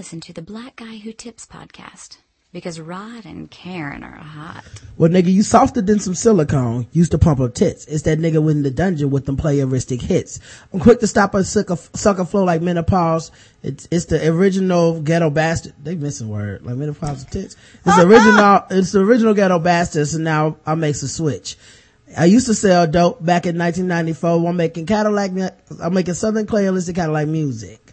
listen to the Black Guy Who Tips podcast because Rod and Karen are hot. Well, nigga, you softer than some silicone. Used to pump up tits. It's that nigga in the dungeon with them playeristic hits. I'm quick to stop a sucker, sucker flow like menopause. It's it's the original ghetto bastard. They missing word like menopause tits. It's the original. It's the original ghetto bastards, and now I makes a switch. I used to sell dope back in 1994. I'm making Cadillac. I'm making Southern Claylistic Cadillac music.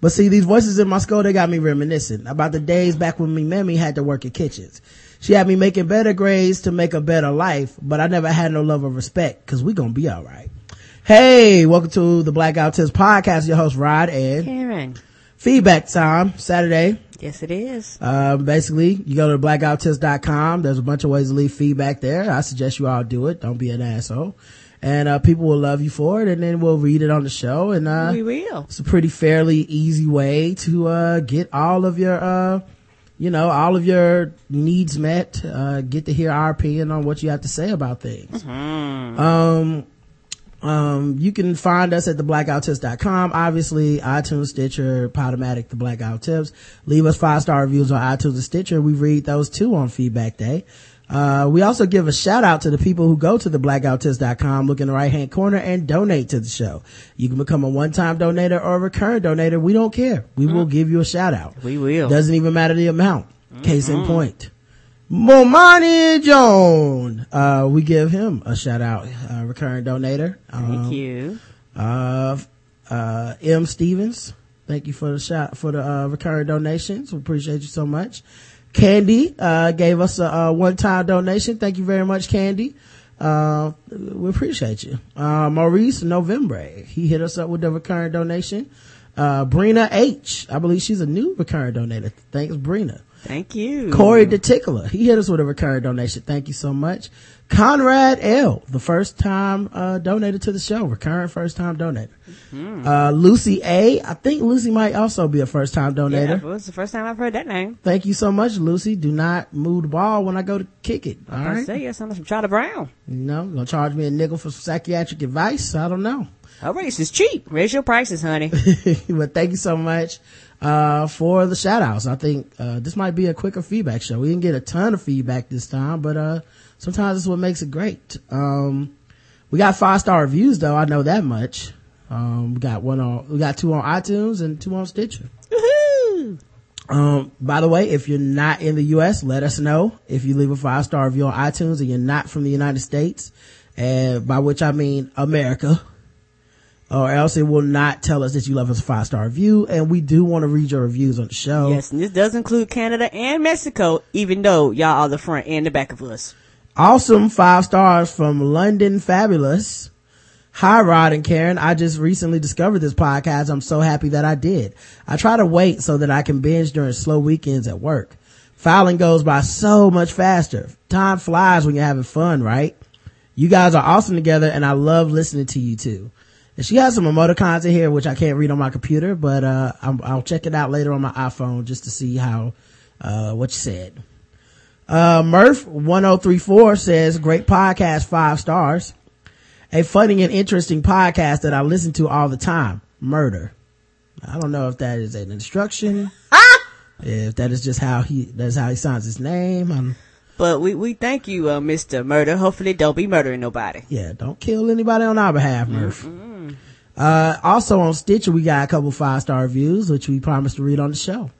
But see, these voices in my skull, they got me reminiscing about the days back when me mammy had to work in kitchens. She had me making better grades to make a better life, but I never had no love or respect because we gonna be alright. Hey, welcome to the Black Guy Who Tips podcast. Your host Rod and Karen. Feedback time, Saturday. Yes, it is. Uh, basically, you go to blackguywhotips.com. There's a bunch of ways to leave feedback there. I suggest you all do it. Don't be an asshole and uh, people will love you for it and then we'll read it on the show and uh, we will it's a pretty fairly easy way to uh, get all of your uh, you know all of your needs met uh, get to hear our opinion on what you have to say about things mm-hmm. um um, you can find us at theblackguywhotips.com, obviously iTunes, Stitcher, Podomatic, the Black Guy Who Tips. Leave us five star reviews on iTunes and Stitcher. We read those too on feedback day. Uh, we also give a shout out to the people who go to the blackguywhotips.com, look in the right hand corner and donate to the show. You can become a one-time donator or a recurring donator. We don't care. We mm will give you a shout out. We will. Doesn't even matter the amount. Mm-hmm. Case in point. Momani Joan. Uh, we give him a shout out, uh, recurring donator. Thank um, you. Uh, uh, M Stevens. Thank you for the shot, for the, uh, recurring donations. We appreciate you so much. Candy, uh, gave us a, a one-time donation. Thank you very much, Candy. Uh, we appreciate you. Uh, Maurice November, he hit us up with a recurring donation. Uh, Brina H, I believe she's a new recurring donator. Thanks, Brina. Thank you. Corey the Tickler, he hit us with a recurring donation. Thank you so much. Conrad L, the first time, uh, donated to the show, recurring first time donator. Mm-hmm. Uh, Lucy A, I think Lucy might also be a first time donator. Yeah, it was the first time I've heard that name. Thank you so much, Lucy. Do not move the ball when I go to kick it. All right. I say yes, I'm from Charlie Brown. No, gonna charge me a nickel for psychiatric advice. I don't know. Oh, race is cheap. Raise your prices, honey. but thank you so much uh, for the shout outs. I think, uh, this might be a quicker feedback show. We didn't get a ton of feedback this time, but, uh, sometimes it's what makes it great. Um, we got five star reviews though. I know that much. Um, we got one on, we got two on iTunes and two on Stitcher. Um, by the way, if you're not in the U.S., let us know. If you leave a five star review on iTunes and you're not from the United States, and by which I mean America, or else it will not tell us that you left us a five star review. And we do want to read your reviews on the show. Yes, and this does include Canada and Mexico, even though y'all are the front and the back of us. Awesome five stars from London Fabulous. Hi, Rod and Karen. I just recently discovered this podcast. I'm so happy that I did. I try to wait so that I can binge during slow weekends at work. Filing goes by so much faster. Time flies when you're having fun, right? You guys are awesome together and I love listening to you too. And she has some emoticons in here, which I can't read on my computer, but, uh, i will check it out later on my iPhone just to see how, uh, what you said. Uh, Murph 1034 says, great podcast, five stars. A funny and interesting podcast that I listen to all the time. Murder. I don't know if that is an instruction. if that is just how he, that's how he signs his name. I'm, but we, we thank you, uh, Mr. Murder. Hopefully don't be murdering nobody. Yeah, don't kill anybody on our behalf, Murph. Mm-hmm. Uh, also on Stitcher, we got a couple five star reviews, which we promised to read on the show.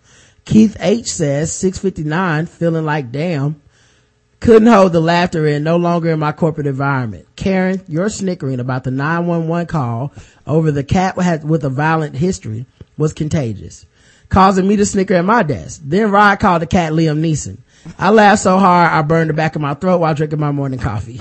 Keith H says, 659, feeling like damn. Couldn't hold the laughter in, no longer in my corporate environment. Karen, your snickering about the 911 call over the cat with a violent history was contagious, causing me to snicker at my desk. Then Rod called the cat Liam Neeson. I laughed so hard I burned the back of my throat while drinking my morning coffee.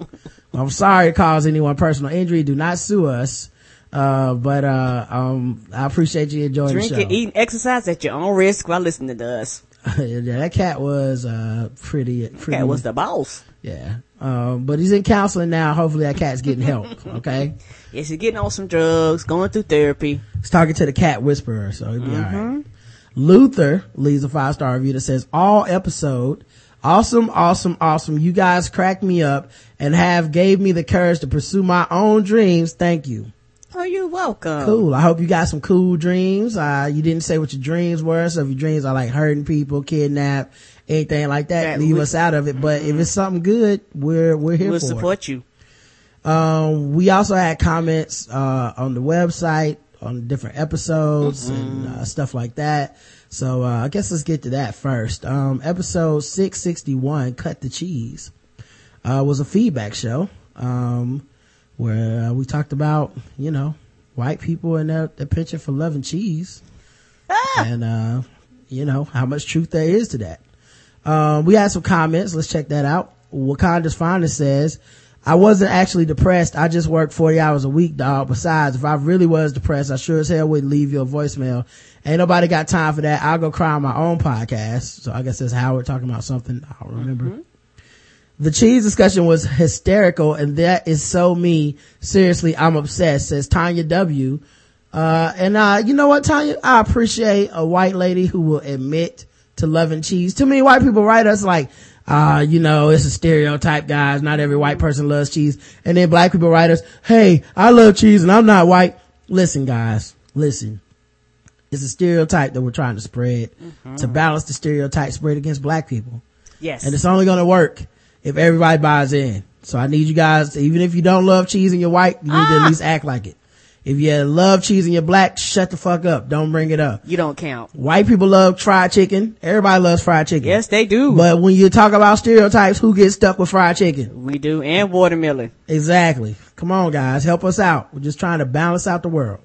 I'm sorry to cause anyone personal injury. Do not sue us. Uh, but, uh, um, I appreciate you enjoying Drinking, the show. eating, exercise at your own risk while listening to us. yeah, that cat was, uh, pretty, pretty. Cat was the boss. Yeah. Um, but he's in counseling now. Hopefully that cat's getting help. Okay. yes, he's getting on some drugs, going through therapy. He's talking to the cat whisperer, so he'll be mm-hmm. alright. Luther leaves a five star review that says, all episode, awesome, awesome, awesome. You guys cracked me up and have gave me the courage to pursue my own dreams. Thank you. Oh, you're welcome. Cool. I hope you got some cool dreams. Uh, you didn't say what your dreams were. So if your dreams are like hurting people, kidnap, anything like that, That leave we- us out of it. But if it's something good, we're, we're here We'll for it. support you. Um, we also had comments, uh, on the website on different episodes and uh, stuff like that. So, uh, I guess let's get to that first. Um, episode 661, Cut the Cheese, uh, was a feedback show, um, where uh, we talked about, you know, white people and their, their penchant for loving cheese. And, uh, you know, how much truth there is to that. Um, we had some comments. Let's check that out. Wakanda's Finest says, I wasn't actually depressed. I just worked 40 hours a week, dog. Besides, if I really was depressed, I sure as hell wouldn't leave you a voicemail. Ain't nobody got time for that. I'll go cry on my own podcast. So I guess that's Howard talking about something. I don't remember. The cheese discussion was hysterical and that is so me. Seriously, I'm obsessed, says Tanya W. Uh, and, uh, you know what, Tanya? I appreciate a white lady who will admit to loving cheese. Too many white people write us like, uh, you know, it's a stereotype, guys. Not every white person loves cheese. And then black people write us, hey, I love cheese and I'm not white. Listen, guys, listen. It's a stereotype that we're trying to spread to balance the stereotype spread against black people. Yes. And it's only going to work if everybody buys in. So I need you guys, to, even if you don't love cheese and you're white, you need to at least act like it. If you love cheese and you're black, shut the fuck up. Don't bring it up. you don't count. White people love fried chicken. Everybody loves fried chicken. Yes, they do. But when you talk about stereotypes, who gets stuck with fried chicken? we do. And watermelon. Exactly. Come on, guys. Help us out. We're just trying to balance out the world.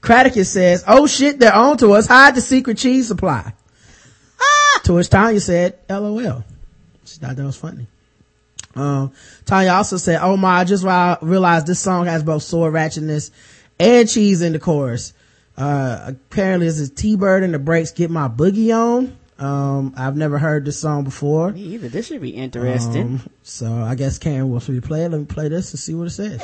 Cradicus says, oh shit, they're on to us. Hide the secret cheese supply. Ah! to which Tanya said, LOL. She thought that was funny. Um, Tanya also said, oh my, I just ri- realized this song has both sword ratchetness and cheese in the chorus. Uh, apparently this is T-Bird and the Breaks Get My Boogie On. Um, I've never heard this song before. Me either. This should be interesting. Um, so I guess Karen wants me to play it. Let me play this and see what it says.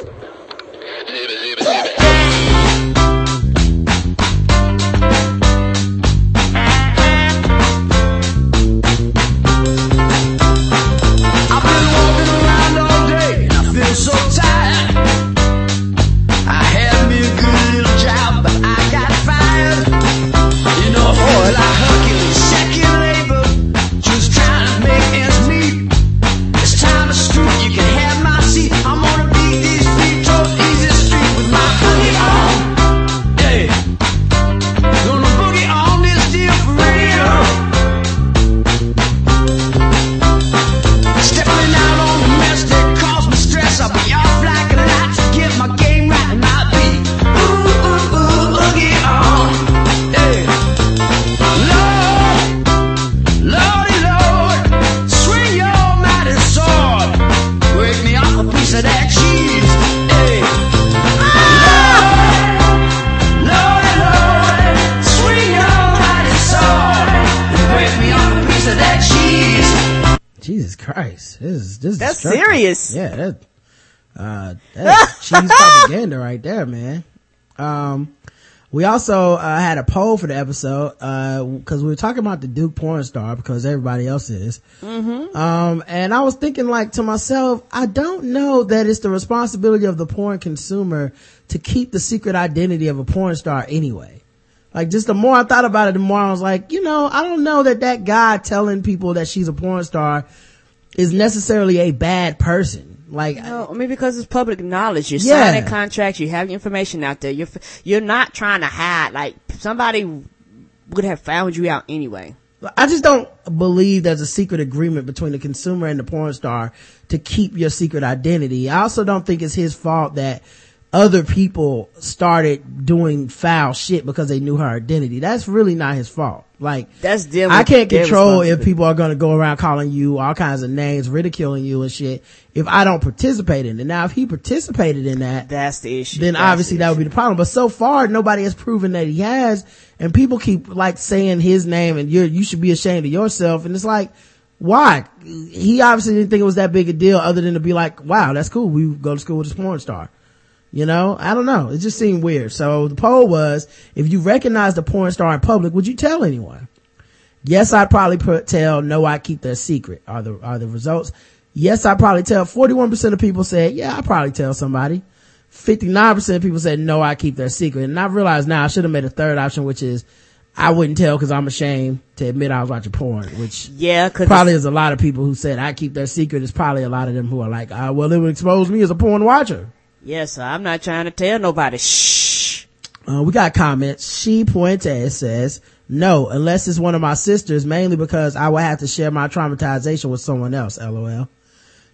That, uh, that's cheese propaganda right there, man. Um, we also, uh, had a poll for the episode, uh, cause we were talking about the Duke porn star because everybody else is. Um, and I was thinking like to myself, I don't know that it's the responsibility of the porn consumer to keep the secret identity of a porn star anyway. Like just the more I thought about it, the more I was like, you know, I don't know that that guy telling people that she's a porn star is necessarily a bad person. Like, No, I mean because it's public knowledge. You're Yeah. signing contracts. You have information out there. You're you're not trying to hide. Like somebody would have found you out anyway. I just don't believe there's a secret agreement between the consumer and the porn star to keep your secret identity. I also don't think it's his fault that other people started doing foul shit because they knew her identity. That's really not his fault. Like, That's them. I can't control if people are going to go around calling you all kinds of names, ridiculing you and shit if I don't participate in it. Now, if he participated in that, That's the issue. then That's obviously the that would be the problem. But so far, nobody has proven that he has, and people keep like saying his name, and you you should be ashamed of yourself. And it's like, why? He obviously didn't think it was that big a deal, other than to be like, wow, that's cool. We go to school with this porn star. You know, I don't know. It just seemed weird. So the poll was, if you recognize the porn star in public, would you tell anyone? Yes, I'd probably put, tell, no, I keep their secret are the, are the results. Yes, I probably tell. 41% of people said, yeah, I probably tell somebody. 59% of people said no, I keep their secret. And I realize now I should have made a third option, which is I wouldn't tell because I'm ashamed to admit I was watching porn, which Yeah, cause probably is a lot of people who said I keep their secret. It's probably a lot of them who are like, uh, well, it would expose me as a porn watcher. Yes, I'm not trying to tell nobody. Shh. Uh, we got comments. She Puente says, no, unless it's one of my sisters, mainly because I would have to share my traumatization with someone else, lol.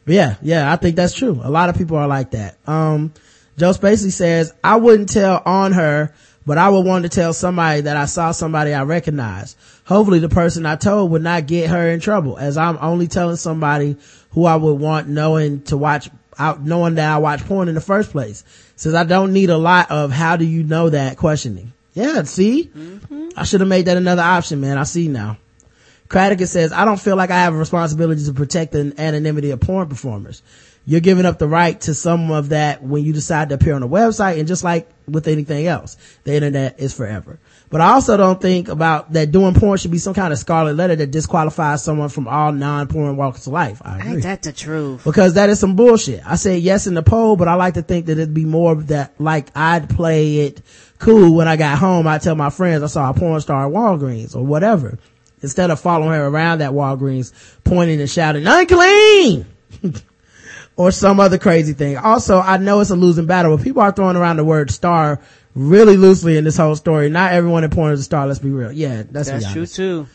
But yeah, yeah, I think that's true. A lot of people are like that. Um, Joe Spacey says, I wouldn't tell on her, but I would want to tell somebody that I saw somebody I recognize. Hopefully the person I told would not get her in trouble as I'm only telling somebody who I would want knowing to watch out, knowing that I watch porn in the first place. Says I don't need a lot of how do you know that questioning. Yeah, see? Mm-hmm. I should have made that another option, man. I see now. Kratigan says, I don't feel like I have a responsibility to protect the anonymity of porn performers. You're giving up the right to some of that when you decide to appear on a website and just like with anything else, the internet is forever. But I also don't think about that doing porn should be some kind of scarlet letter that disqualifies someone from all non-porn walks of life. I agree Ain't that the truth? because that is some bullshit. I said yes in the poll, but I like to think that it'd be more of that, like I'd play it cool when I got home. I'd tell my friends I saw a porn star at Walgreens or whatever. Instead of following her around that Walgreens, pointing and shouting, unclean! or some other crazy thing. Also, I know it's a losing battle, but people are throwing around the word star really loosely in this whole story. Not everyone in porn is a star, let's be real. Yeah, that's, That's true too.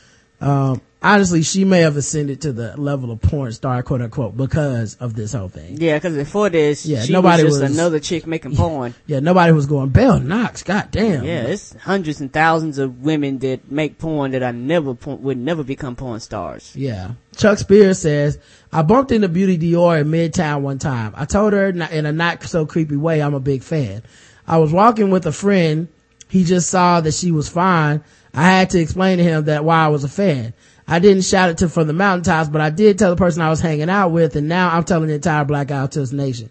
Um, honestly, she may have ascended to the level of porn star, quote unquote, because of this whole thing. Yeah, because before this, Yeah, she nobody was just was- another chick making porn. Yeah, nobody was going, Belle Knox, goddamn. Yeah, it's hundreds and thousands of women that make porn that I never would never become porn stars. Yeah. Chuck Spears says, I bumped into Beauty Dior in Midtown one time. I told her in a not so creepy way I'm a big fan. I was walking with a friend. He just saw that she was fine. I had to explain to him that why I was a fan. I didn't shout it to from the mountaintops, but I did tell the person I was hanging out with, and now I'm telling the entire Black Autism Nation.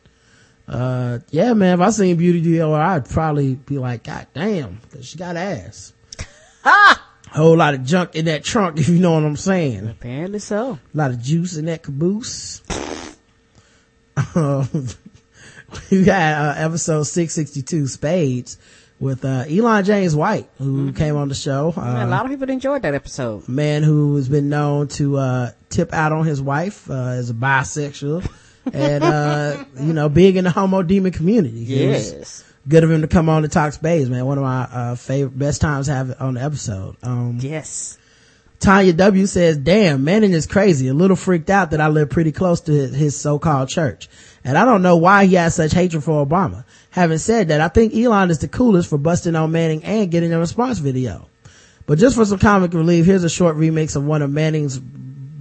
Uh, yeah, man, if I seen Beauty Dior, I'd probably be like, God damn, 'cause she got ass. Ha! Whole lot of junk in that trunk, if you know what I'm saying. Apparently so. A lot of juice in that caboose. Um, we got uh, episode 662 Spades with uh, Elon James White, who came on the show. a Uh, lot of people enjoyed that episode. man who has been known to uh, tip out on his wife uh, as a bisexual and, uh, you know, big in the homo demon community. Yes. Good of him to come on to talk Spades, man. One of my uh, favorite, best times to have it on the episode. Um, Yes. Tanya W says, damn, Manning is crazy. A little freaked out that I live pretty close to his, his so-called church. And I don't know why he has such hatred for Obama. Having said that, I think Elon is the coolest for busting on Manning and getting a response video. But just for some comic relief, here's a short remix of one of Manning's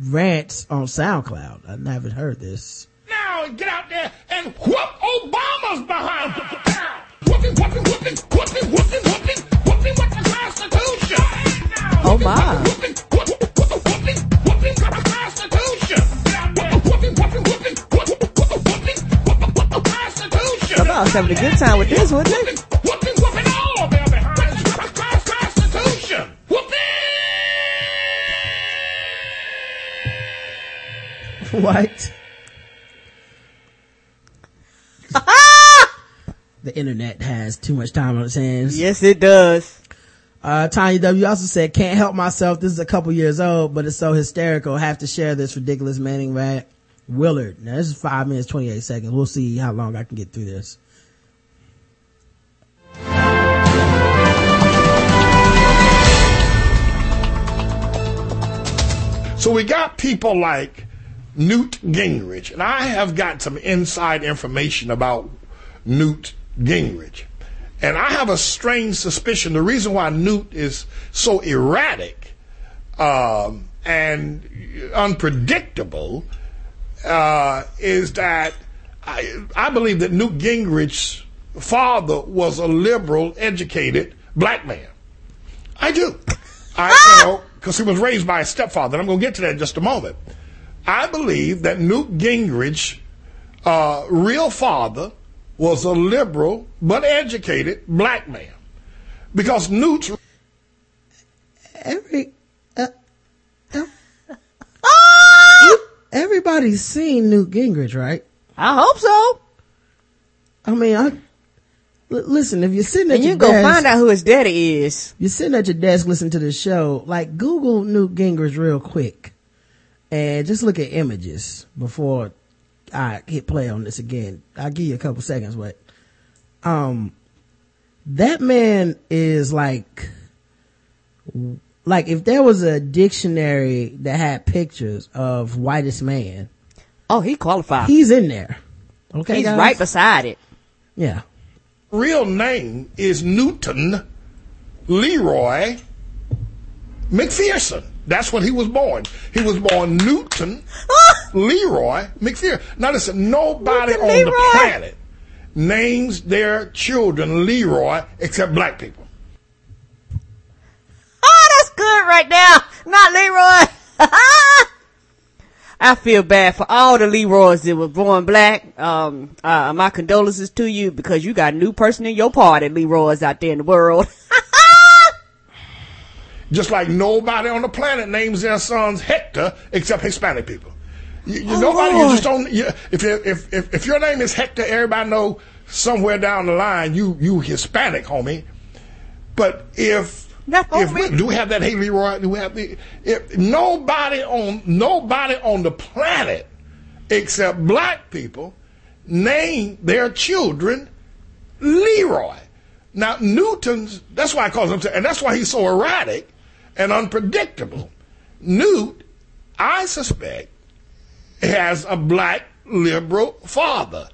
rants on SoundCloud. I haven't heard this. now get out there and whoop Obama's behind. Whooping, whooping, whooping, whooping, whooping, whooping, whooping with the Constitution. Oh, my. Constitution. Somebody was having a good time with this, wasn't they? Whooping, whooping, whooping all of them behind the Whooping. What? the internet has too much time on its hands. Yes, it does. Uh, Tanya W also said, can't help myself. This is a couple years old, but it's so hysterical. Have to share this ridiculous Manning rant. Willard. Now this is five minutes, 28 seconds. We'll see how long I can get through this. So we got people like Newt Gingrich, and I have got some inside information about Newt Gingrich. And I have a strange suspicion the reason why Newt is so erratic um, and unpredictable uh, is that I, I believe that Newt Gingrich's father was a liberal, educated black man. I do. I, you know, because he was raised by a stepfather. And I'm going to get to that in just a moment. I believe that Newt Gingrich, uh, real father, was a liberal but educated black man. Because Newt's Every, uh, uh, everybody's seen Newt Gingrich, right? I hope so. I mean, I, L- listen, if you're sitting at And you your go find out who his daddy is. you're sitting at your desk listening to the show, like Google Newt Gingrich real quick, and just look at images before I hit play on this again. I'll give you a couple seconds, but um, that man is like, like if there was a dictionary that had pictures of whitest man, Oh, he qualified. he's in there. Okay, He's guys? right beside it. Yeah. real name is Newton Leroy McPherson. That's when he was born. He was born Newton Leroy McPherson. Now listen, nobody Newton on Leroy. the planet names their children Leroy except black people. Oh, right now. Not Leroy. I feel bad for all the Leroys that were born black. Um, uh, my condolences to you because you got a new person in your party, Leroy's out there in the world. Just like nobody on the planet names their sons Hector except Hispanic people. You, you, nobody, you just don't. You, if, you- if if if your name is Hector, everybody know somewhere down the line you you Hispanic, homie. But if Not if we, do we have that Haley Roy? Do we have the? If nobody on nobody on the planet except black people name their children Leroy. Now Newton's that's why I call him and that's why he's so erratic and unpredictable. Newt, I suspect, has a black liberal father.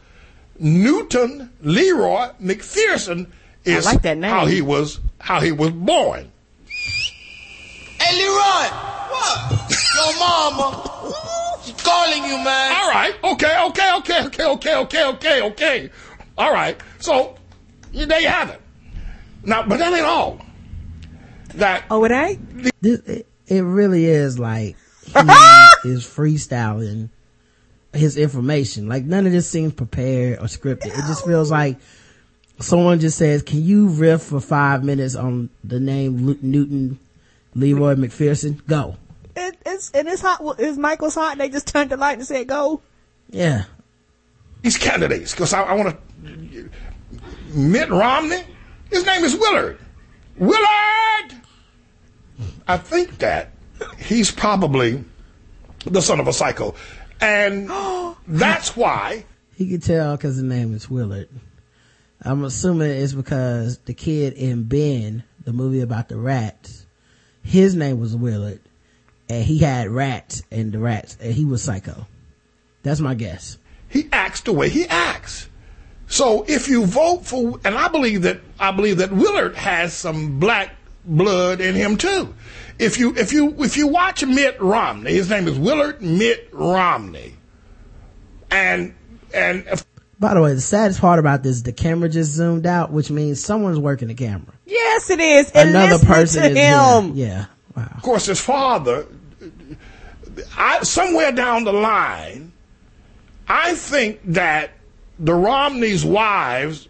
Newton Leroy McPherson is like that name. how he was how he was born. Hey, Leroy! What? Your mama. She's calling you, man. All right. Okay, okay, okay, okay, okay, okay, okay, okay. All right. So, there you have it. Now, but that ain't all. That. Oh, it ain't? The- this, it, it really is like, he is freestyling his information. Like none of this seems prepared or scripted. It just feels like someone just says, "Can you riff for five minutes on the name Lu- Newton Leroy McPherson?" Go. It, it's, and it's hot. It's Michael's hot. And they just turned the light and said, go. Yeah. these candidates, because I, I want to. Mitt Romney, his name is Willard. Willard. I think that he's probably the son of a psycho, and that's why He could tell because the name is Willard. I'm assuming it's because the kid in Ben, the movie about the rats, his name was Willard, and he had rats and the rats, and he was psycho. That's my guess. he acts the way he acts. So if you vote for, and I believe that I believe that Willard has some black blood in him too. If you if you if you watch Mitt Romney, his name is Willard Mitt Romney, and and By the way, the saddest part about this, the camera just zoomed out, which means someone's working the camera. Yes, it is. And Another person to is him. here. Yeah. Wow. of course his father, I somewhere down the line, I think that the Romney's wives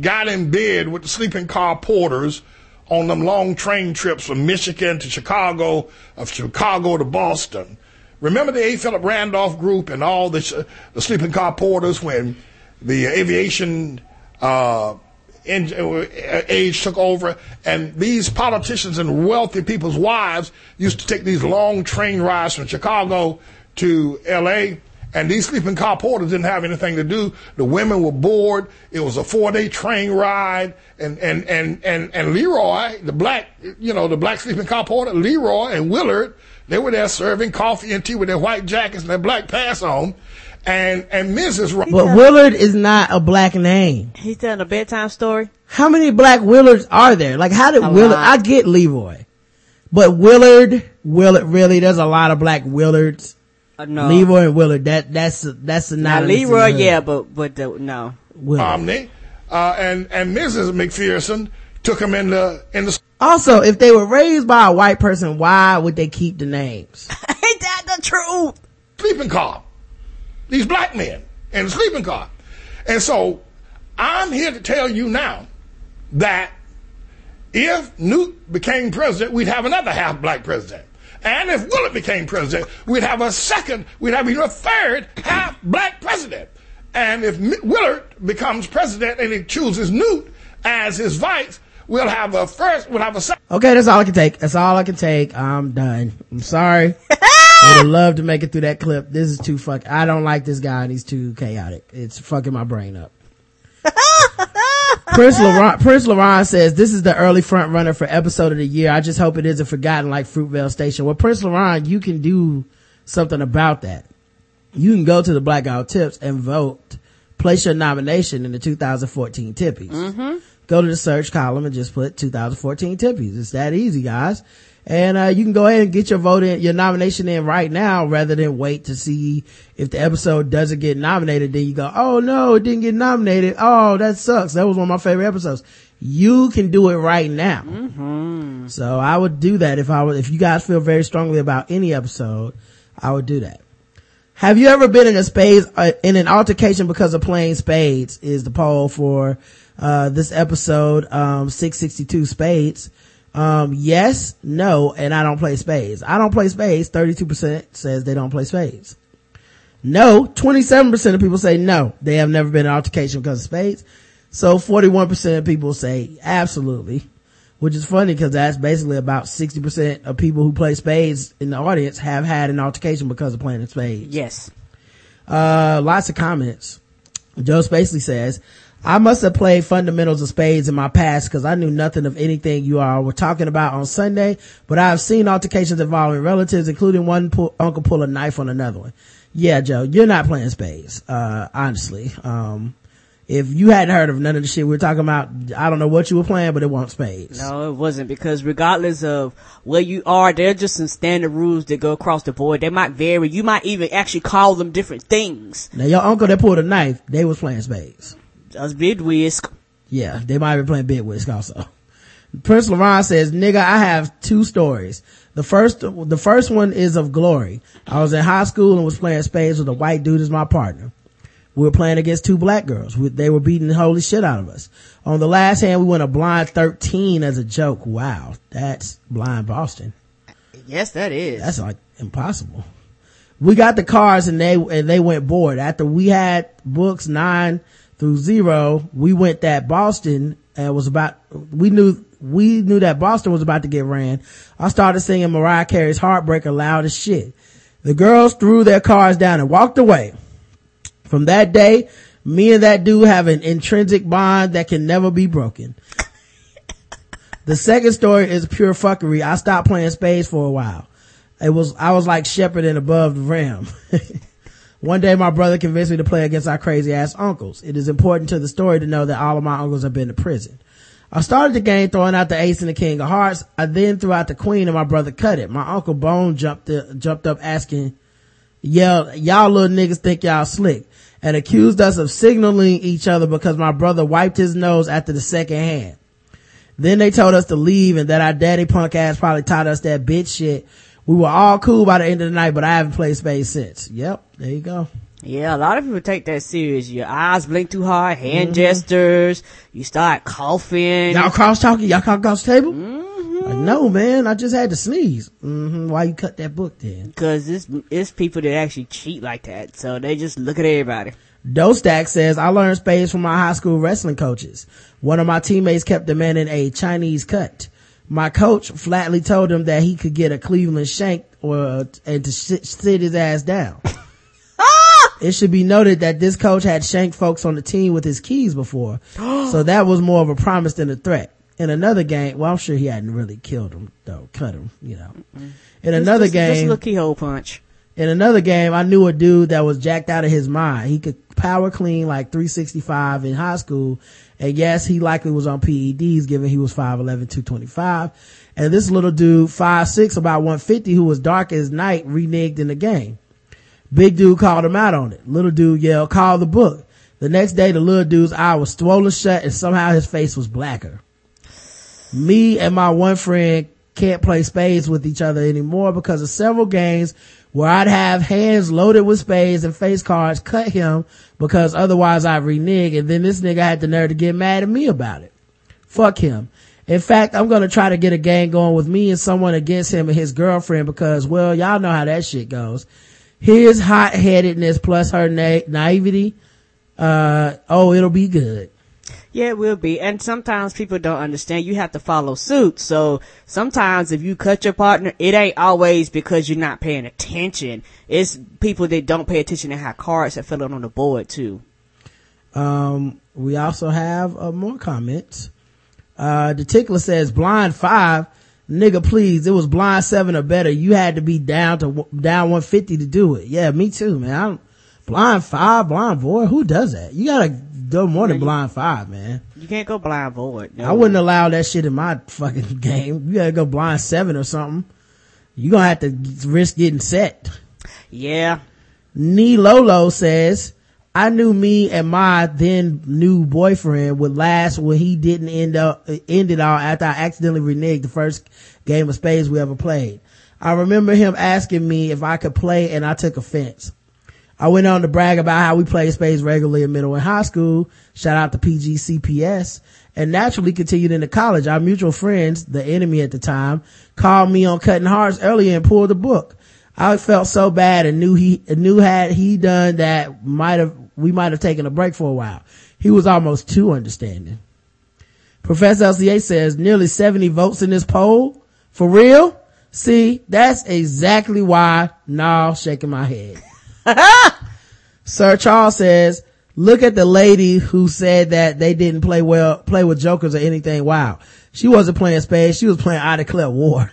got in bed with the sleeping car porters on them long train trips from Michigan to Chicago, of Chicago to Boston. Remember the A. Philip Randolph group and all the, sh- the sleeping car porters when the aviation uh, in, uh, age took over, and these politicians and wealthy people's wives used to take these long train rides from Chicago to L.A. And these sleeping car porters didn't have anything to do. The women were bored. It was a four-day train ride, and and and and and Leroy, the black, you know, the black sleeping car porter, Leroy and Willard, they were there serving coffee and tea with their white jackets and their black pants on, and and Mrs. Ro- But Willard is not a black name. He's telling a bedtime story. How many black Willards are there? Like how did A Willard, lot. I get Leroy, but Willard, Willard, really, there's a lot of black Willards. Uh, no. Leroy and Willard, that, that's, that's a Now, not Leroy, yeah, but, but, uh, no. Willard. Romney, uh, and and Mrs. McPherson took him in the in the Also, if they were raised by a white person, why would they keep the names? Ain't that the truth? sleeping car. These black men in the sleeping car. And so I'm here to tell you now that if Newt became president, we'd have another half black president. And if Willard became president, we'd have a second, we'd have even a third half black president. And if Mi- Willard becomes president and he chooses Newt as his vice, we'll have a first, we'll have a second. Okay, that's all I can take. That's all I can take. I'm done. I'm sorry. I would love to make it through that clip. This is too fuck. I don't like this guy and he's too chaotic. It's fucking my brain up. Prince Laurent, Prince Laurent says this is the early front runner for episode of the year. I just hope it isn't forgotten like Fruitvale Station. Well, Prince Laurent, you can do something about that. You can go to the Black Guy Who Tips and vote, place your nomination in the 2014 Tippies. Mm-hmm. Go to the search column and just put 2014 Tippies. It's that easy, guys. And, uh, you can go ahead and get your vote in, your nomination in right now rather than wait to see if the episode doesn't get nominated. Then you go, oh no, it didn't get nominated. Oh, that sucks. That was one of my favorite episodes. You can do it right now. So I would do that if I would, if you guys feel very strongly about any episode, I would do that. Have you ever been in a spades, uh, in an altercation because of playing spades is the poll for, uh, this episode, um, 662 spades. Um, yes, no, and I don't play spades. I don't play spades. 32% says they don't play spades. No, 27% of people say no. They have never been in an altercation because of spades. So 41% of people say absolutely, which is funny because that's basically about 60% of people who play spades in the audience have had an altercation because of playing spades. Yes. Uh, lots of comments. Joe Spacely says, I must have played fundamentals of spades in my past because I knew nothing of anything you all were talking about on Sunday, but I have seen altercations involving relatives, including one pull, uncle pull a knife on another one. Yeah, Joe, you're not playing spades, uh, honestly. Um, if you hadn't heard of none of the shit we were talking about, I don't know what you were playing, but it wasn't spades. No, it wasn't because regardless of where you are, there are just some standard rules that go across the board. They might vary. You might even actually call them different things. Now your uncle that pulled a knife, they was playing spades. That's big whisk. Yeah, they might be playing Bid Whist also. Prince Laurent says, nigga, I have two stories. The first, the first one is of glory. I was in high school and was playing spades with a white dude as my partner. We were playing against two black girls. We- They were beating the holy shit out of us. On the last hand, we went a blind 13 as a joke. Wow. That's blind Boston. Yes, that is. That's like impossible. We got the cards and they, and they went bored. After we had books nine through zero, we went that Boston and was about, we knew, we knew that Boston was about to get ran. I started singing Mariah Carey's Heartbreaker loud as shit. The girls threw their cards down and walked away. From that day, me and that dude have an intrinsic bond that can never be broken. The second story is pure fuckery. I stopped playing spades for a while. It was, I was like shepherding above the rim. One day my brother convinced me to play against our crazy ass uncles. It is important to the story to know that all of my uncles have been to prison. I started the game throwing out the ace and the king of hearts. I then threw out the queen and my brother cut it. My uncle Bone jumped, jumped up asking, yelled, y'all little niggas think y'all slick and accused us of signaling each other because my brother wiped his nose after the second hand. Then they told us to leave and that our daddy punk ass probably taught us that bitch shit. We were all cool by the end of the night, but I haven't played spades since. Yep, there you go. Yeah, a lot of people take that serious. Your eyes blink too hard, Mm-hmm. hand gestures, you start coughing. Y'all cross talking? Y'all cross across the table? Like, no, man, I just had to sneeze. hmm Why you cut that book then? Cause it's, it's people that actually cheat like that. So they just look at everybody. Dostack says, I learned spades from my high school wrestling coaches. One of my teammates kept demanding a Chinese cut. My coach flatly told him that he could get a Cleveland shank or, and to sit, sit his ass down. it should be noted that this coach had shanked folks on the team with his keys before. so that was more of a promise than a threat. In another game, well, I'm sure he hadn't really killed him though, cut him, you know. In another just, Just a game, keyhole punch. in another game, I knew a dude that was jacked out of his mind. He could power clean like 365 in high school. And yes, he likely was on PEDs given he was 5'11", 225. And this little dude, 5'6", about 150, who was dark as night, reneged in the game. Big dude called him out on it. Little dude yelled, call the book. The next day, the little dude's eye was swollen shut and somehow his face was blacker. Me and my one friend can't play spades with each other anymore because of several games where I'd have hands loaded with spades and face cards cut him because otherwise I'd renege and then this nigga had the nerve to get mad at me about it. Fuck him. In fact, I'm gonna try to get a gang going with me and someone against him and his girlfriend because, well, y'all know how that shit goes. His hot-headedness plus her na- naivety Uh, oh, it'll be good. Yeah, it will be. And sometimes people don't understand. You have to follow suit. So sometimes if you cut your partner, it ain't always because you're not paying attention. It's people that don't pay attention and have cards that fill it on the board too. Um, we also have uh, more comments. Uh, the tickler says blind five, nigga, please. It was blind seven or better. You had to be down to down 150 to do it. Yeah, me too, man. I'm blind five, blind boy. Who does that? You gotta go more than blind five, man. You can't go blind void. No. I wouldn't allow that shit in my fucking game. You gotta go blind seven or something. You gonna have to risk getting set. Yeah. Nee Lolo says, I knew me and my then new boyfriend would last when he didn't end up, end it all after I accidentally reneged the first game of spades we ever played. I remember him asking me if I could play and I took offense. I went on to brag about how we played spades regularly in middle and high school. Shout out to PGCPS and naturally continued into college. Our mutual friends, the enemy at the time, called me on cutting hearts earlier and pulled the book. I felt so bad and knew he, knew had he done that might have, we might have taken a break for a while. He was almost too understanding. Professor LCA says nearly 70 votes in this poll. For real? See, that's exactly why, nah, shaking my head. Sir Charles says, look at the lady who said that they didn't play well, play with jokers or anything. Wow. She wasn't playing spades. She was playing I Declare War.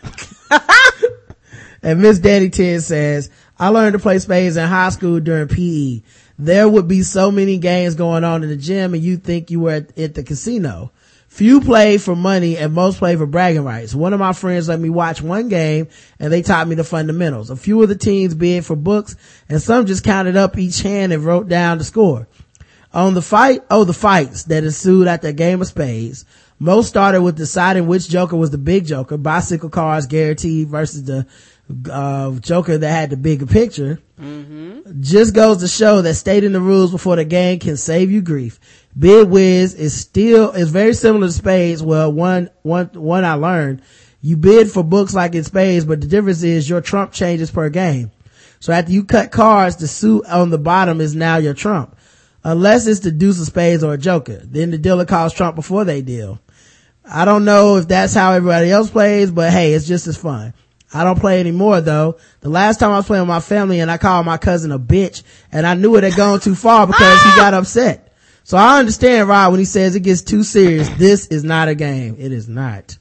and Miss Daddy 10 says, I learned to play spades in high school during PE. There would be so many games going on in the gym and you think you were at, at the casino. Few play for money and most play for bragging rights. One of my friends let me watch one game and they taught me the fundamentals. A few of the teams bid for books and some just counted up each hand and wrote down the score. On the fight, oh, the fights that ensued after a game of spades. Most started with deciding which joker was the big joker, bicycle cars guaranteed versus the uh, joker that had the bigger picture. Just goes to show that stating the rules before the game can save you grief. Bid Whist is still, is very similar to Spades. Well, one, one, one I learned. You bid for books like in Spades, but the difference is your trump changes per game. So after you cut cards, the suit on the bottom is now your trump. Unless it's the deuce of spades or a joker. Then the dealer calls trump before they deal. I don't know if that's how everybody else plays, but hey, it's just as fun. I don't play anymore though. The last time I was playing with my family and I called my cousin a bitch and I knew it had gone too far because he got upset. So I understand Rod when he says it gets too serious. This is not a game. It is not.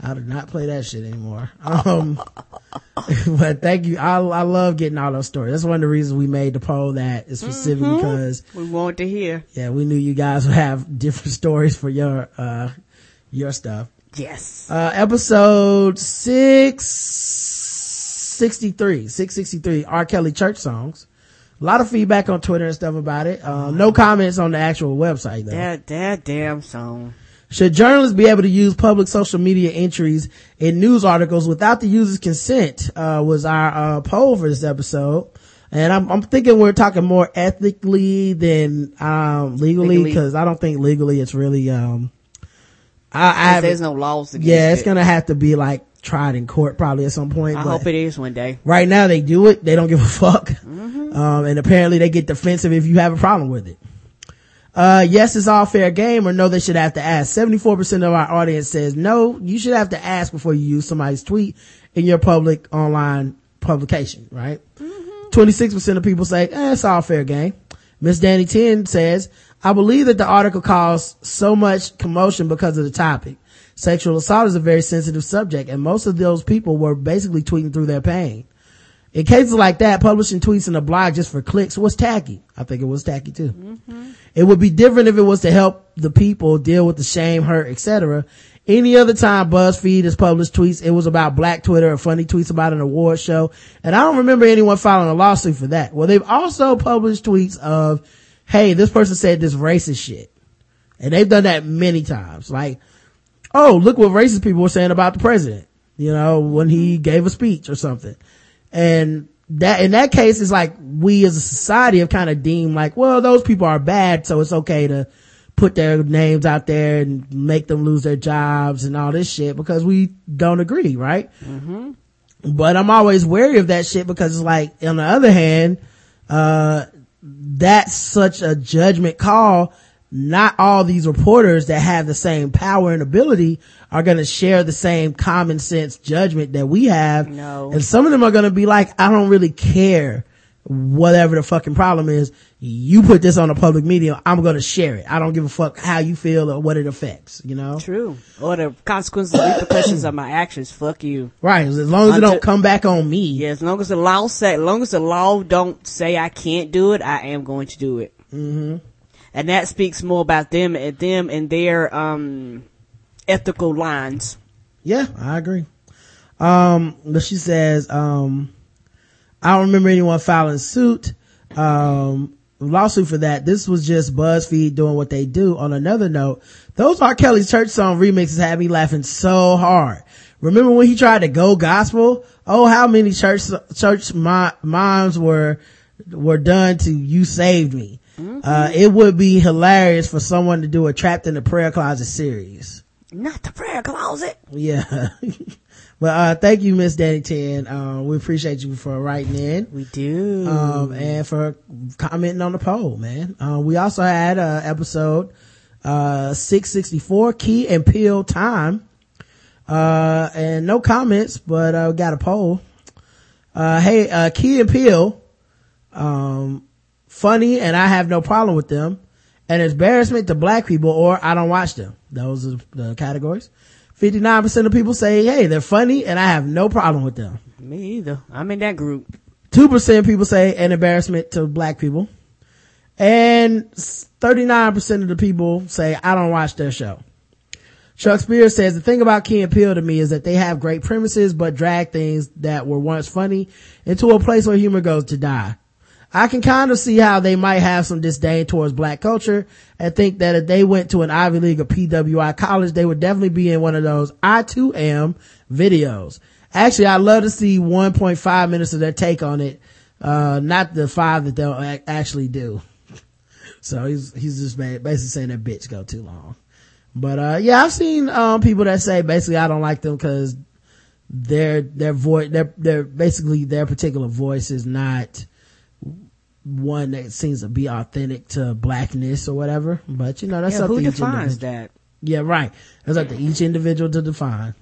I do not play that shit anymore. Um, but thank you. I, I love getting all those stories. That's one of the reasons we made the poll that is specifically because We want to hear. yeah, we knew you guys would have different stories for your, uh, your stuff. Yes. Uh, episode 663, 663, R. Kelly church songs. A lot of feedback on Twitter and stuff about it. Um, no comments on the actual website though. That, that damn song. Should journalists be able to use public social media entries in news articles without the user's consent? Uh, was our, uh, poll for this episode. And I'm, I'm thinking we're talking more ethically than, um, legally, Legally. cause I don't think legally it's really, um, I, I there's no laws against yeah, it's it. gonna have to be like tried in court probably at some point. I hope it is one day. right now they do it. They don't give a fuck. Um, and apparently they get defensive if you have a problem with it. Uh, yes, it's all fair game or no, they should have to ask. 74% of our audience says no, you should have to ask before you use somebody's tweet in your public online publication, right? 26% of people say, eh, it's all fair game. Miss Danny 10 says, I believe that the article caused so much commotion because of the topic. Sexual assault is a very sensitive subject and most of those people were basically tweeting through their pain. In cases like that, publishing tweets in a blog just for clicks was tacky. I think it was tacky too. It would be different if it was to help the people deal with the shame, hurt, etc. Any other time BuzzFeed has published tweets, it was about black Twitter or funny tweets about an award show. And I don't remember anyone filing a lawsuit for that. Well, they've also published tweets of, hey, this person said this racist shit. And they've done that many times. Like, oh, look what racist people were saying about the president, you know, when he gave a speech or something. And that, in that case, it's like we as a society have kind of deemed like, well, those people are bad, so it's okay to put their names out there and make them lose their jobs and all this shit because we don't agree, right? But I'm always wary of that shit because it's like, on the other hand, uh, that's such a judgment call. Not all these reporters that have the same power and ability are going to share the same common sense judgment that we have. No. And some of them are going to be like, I don't really care whatever the fucking problem is. You put this on a public media. I'm going to share it. I don't give a fuck how you feel or what it affects, you know? True. Or the consequences, repercussions of my actions. Fuck you. Right. As long as it don't come back on me. Yeah, as long as the law say, as long as the law don't say I can't do it, I am going to do it. Mm-hmm. And that speaks more about them and them and their um ethical lines. Yeah, I agree. Um, but she says, um, I don't remember anyone filing suit, um, lawsuit for that. This was just BuzzFeed doing what they do. On another note, those R. Kelly's church song remixes had me laughing so hard. Remember when he tried to go gospel? Oh, how many church, church mimes were, were done to You Saved Me. Uh, it would be hilarious for someone to do a Trapped in the Prayer Closet series. Not the prayer closet. Yeah. Well, uh, thank you, Miss Danny Ten. Uh, we appreciate you for writing in. We do. Um, and for commenting on the poll, man. Uh, we also had, uh, episode, uh, 664, Key and Peele Time. Uh, and no comments, but, uh, we got a poll. Uh, hey, uh, Key and Peele, um, funny and I have no problem with them. An embarrassment to black people or I don't watch them. Those are the categories. 59% of people say, hey, they're funny and I have no problem with them. Me either. I'm in that group. 2% of people say an embarrassment to black people. And 39% of the people say, I don't watch their show. Chuck Spears says, the thing about Key and Peele to me is that they have great premises, but drag things that were once funny into a place where humor goes to die. I can kind of see how they might have some disdain towards black culture and think that if they went to an Ivy League or PWI college, they would definitely be in one of those I too am videos. Actually, I'd love to see 1.5 minutes of their take on it, uh, not the five that they'll ac- actually do. So he's, he's just ba- basically saying that bitch go too long. But, uh, yeah, I've seen, um, people that say basically I don't like them cause their, their voice, their, their, basically their particular voice is not one that seems to be authentic to blackness or whatever. But, you know, that's Yeah, up who to each defines individual. that? Yeah, right. That's up to each individual to define.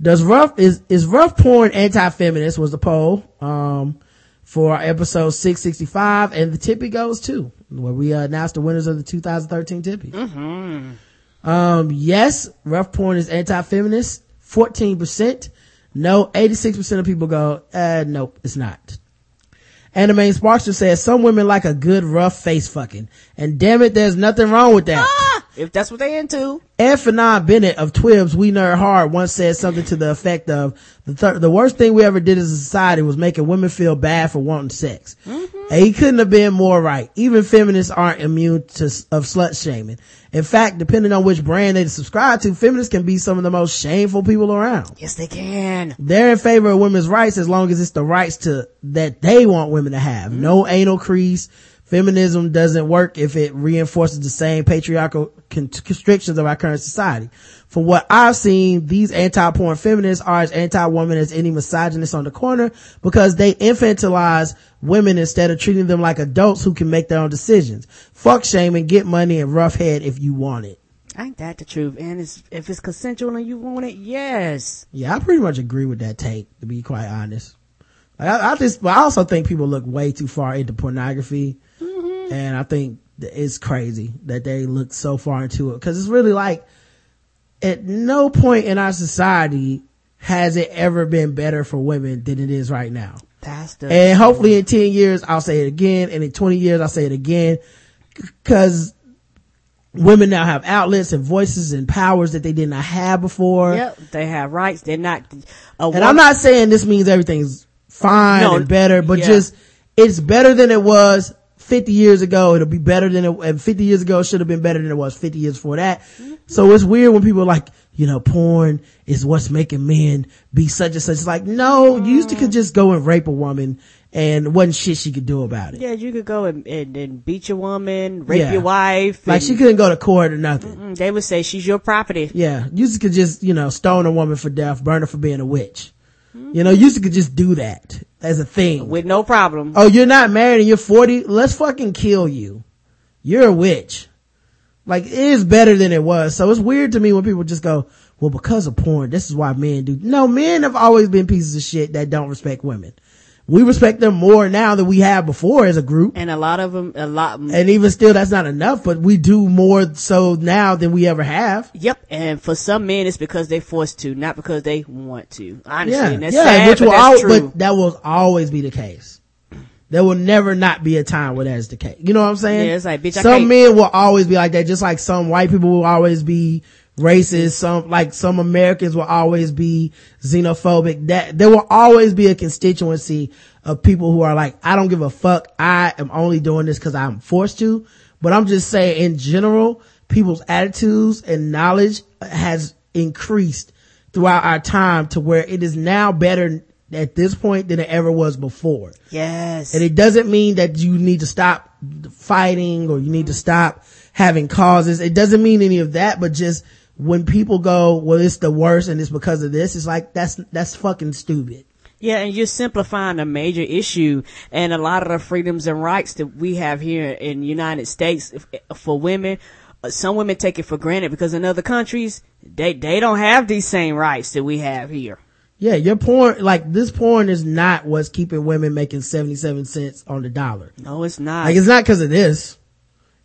Does rough is is rough porn anti-feminist was the poll um for episode 665 and the tippy goes too where we uh, announced the winners of the 2013 tippy. Um yes, rough porn is anti-feminist 14%. No, 86% of people go uh nope, it's not. Anime Sparkster says some women like a good rough face fucking. And damn it, there's nothing wrong with that. Ah, if that's what they into. Ed Fanon Bennett of Twibs, We Nerd Hard, once said something to the effect of, the, thir- the worst thing we ever did as a society was making women feel bad for wanting sex. And he couldn't have been more right. Even feminists aren't immune to, of slut shaming. In fact, depending on which brand they subscribe to, feminists can be some of the most shameful people around. Yes, they can. They're in favor of women's rights as long as it's the rights to, that they want women to have. No anal crease. Feminism doesn't work if it reinforces the same patriarchal constrictions of our current society. From what I've seen, these anti-porn feminists are as anti-woman as any misogynist on the corner because they infantilize women instead of treating them like adults who can make their own decisions. Fuck shaming, get money and rough head if you want it. Ain't that the truth? And it's, if it's consensual and you want it, yes. Yeah, I pretty much agree with that take, to be quite honest. I, I just, but I also think people look way too far into pornography. Mm-hmm. And I think it's crazy that they look so far into it. Cause it's really like, at no point in our society has it ever been better for women than it is right now. That's the. And hopefully in 10 years, I'll say it again. And in 20 years, I'll say it again. Cause women now have outlets and voices and powers that they did not have before. Yep, they have rights. They're not. And I'm not saying this means everything's fine No, and better, but yeah. just it's better than it was 50 years ago. It'll be better than it, and 50 years ago should have been better than it was 50 years before that. So it's weird when people are like, you know, porn is what's making men be such and such. It's like, no, you used to could just go and rape a woman and wasn't shit she could do about it. Yeah, you could go and, and, and beat your woman, rape Yeah. your wife. Like and- she couldn't go to court or nothing. Mm, They would say she's your property. Yeah. You could just, you know, stone a woman for death, burn her for being a witch. You know, you used to could just do that as a thing. with no problem. oh, you're not married and you're 40? Let's fucking kill you. You're a witch. Like, it is better than it was. So it's weird to me when people just go, well, because of porn, this is why men do. No, men have always been pieces of shit that don't respect women. We respect them more now than we have before as a group. And a lot of them, a lot. And even still, that's not enough, but we do more so now than we ever have. Yep. And for some men, it's because they're forced to, not because they want to. Honestly, Yeah, and that's yeah, sad, which but will that's al- true. but that will always be the case. There will never not be a time where that is the case. You know what I'm saying? Yeah, it's like, bitch, I some men will always be like that, just like some white people will always be racist. Some, like some Americans will always be xenophobic. That, there will always be a constituency of people who are like, I don't give a fuck. I am only doing this cause I'm forced to. But I'm just saying in general, people's attitudes and knowledge has increased throughout our time to where it is now better at this point than it ever was before. yes. And it doesn't mean that you need to stop fighting or you need to stop having causes. It doesn't mean any of that, but just when people go, well, it's the worst and it's because of this, it's like, that's, that's fucking stupid. Yeah, and you're simplifying a major issue, and a lot of the freedoms and rights that we have here in the United States for women. uh, Some women take it for granted because in other countries they they don't have these same rights that we have here. Yeah, your porn, like this porn is not what's keeping women making 77 cents on the dollar. No, it's not. Like it's not cause of this.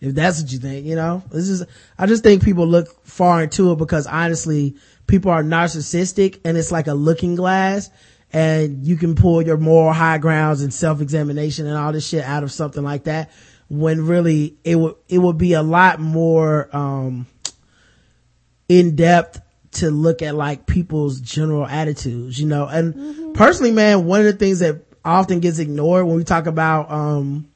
If that's what you think, you know, this is, I just think people look far into it because honestly, people are narcissistic and it's like a looking glass and you can pull your moral high grounds and self-examination and all this shit out of something like that when really it would, it would be a lot more, um, in depth to look at like people's general attitudes, you know, and personally, man, one of the things that often gets ignored when we talk about, um,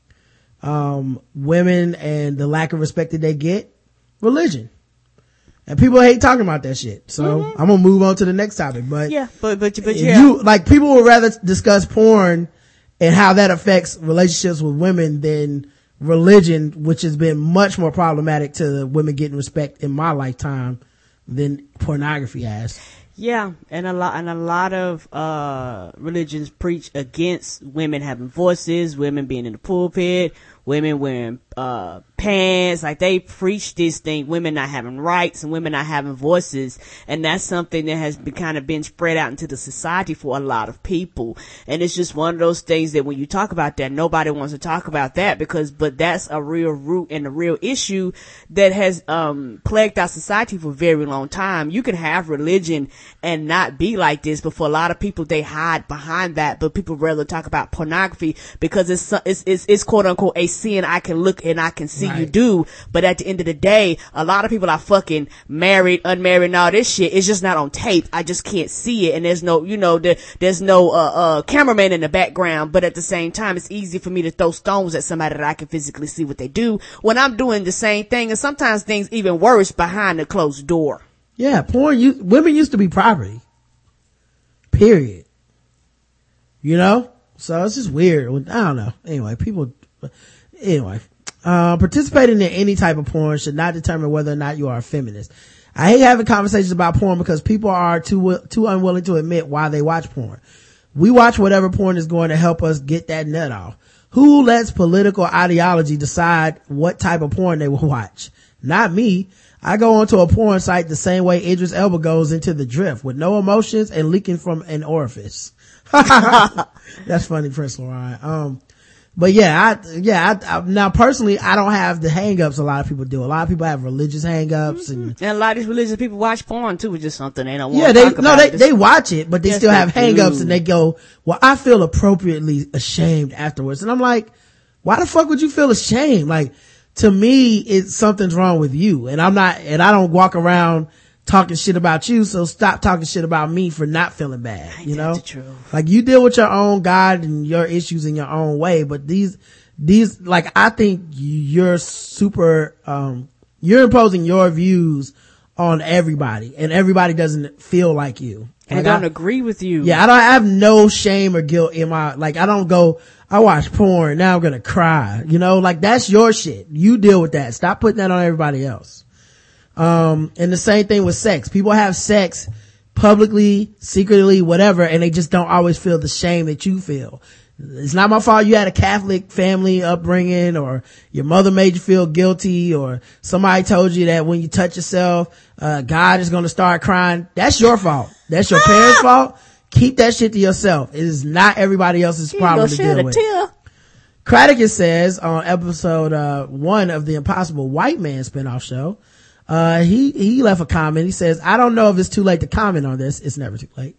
um, women and the lack of respect that they get, religion. And people hate talking about that shit. So I'm gonna move on to the next topic, but yeah, but but but yeah, you, like people would rather discuss porn and how that affects relationships with women than religion, which has been much more problematic to the women getting respect in my lifetime than pornography has. Yeah, and a lot and a lot of uh religions preach against women having voices, women being in the pulpit, women wearing uh pants, like they preach this thing, women not having rights and women not having voices, and that's something that has been kind of been spread out into the society for a lot of people. And it's just one of those things that when you talk about that, nobody wants to talk about that because but that's a real root and a real issue that has um plagued our society for a very long time. You can have religion and not be like this, but for a lot of people, they hide behind that. But people rather talk about pornography because it's it's it's, it's quote unquote a sin I can look and I can see you do. But at the end of the day, a lot of people are fucking married, unmarried, and all this shit. It's just not on tape. I just can't see it, and there's no you know there, there's no uh uh cameraman in the background. But at the same time, it's easy for me to throw stones at somebody that I can physically see what they do when I'm doing the same thing, and sometimes things even worse behind the closed door. Yeah, porn, you, women used to be property. Period. You know? So it's just weird. I don't know. Anyway, people, anyway, uh, participating in any type of porn should not determine whether or not you are a feminist. I hate having conversations about porn because people are too, too unwilling to admit why they watch porn. We watch whatever porn is going to help us get that nut off. Who lets political ideology decide what type of porn they will watch? Not me. I go onto a porn site the same way Idris Elba goes into the drift with no emotions and leaking from an orifice. That's funny, Prince Lauren. Um, but yeah, I, yeah, I, I, now personally, I don't have the hangups a lot of people do. A lot of people have religious hangups and mm-hmm. And a lot of these religious people watch porn too, which is something they don't want yeah, to they no, they they watch it, but they Yes, still they have hangups do. and they go, "Well, I feel appropriately ashamed afterwards." And I'm like, "Why the fuck would you feel ashamed?" Like to me, it's something's wrong with you, and I'm not, and I don't walk around talking shit about you. So stop talking shit about me for not feeling bad. You know, like you deal with your own God and your issues in your own way, but these these like I think you're super um you're imposing your views on everybody and everybody doesn't feel like you. and Like, don't I- agree with you. yeah, I don't I have no shame or guilt in my like I don't go I watch porn now I'm gonna cry. You know, like that's your shit. You deal with that. Stop putting that on everybody else. Um and the same thing with sex. People have sex publicly, secretly, whatever, and they just don't always feel the shame that you feel. It's not my fault you had a Catholic family upbringing or your mother made you feel guilty or somebody told you that when you touch yourself, uh, God is going to start crying. That's your fault. That's your parents' fault. Keep that shit to yourself. It is not everybody else's problem gonna deal with. tear. Kraticus says on episode uh, one of the Impossible White Man spinoff show, uh, he he left a comment. He says, "I don't know if it's too late to comment on this. It's never too late."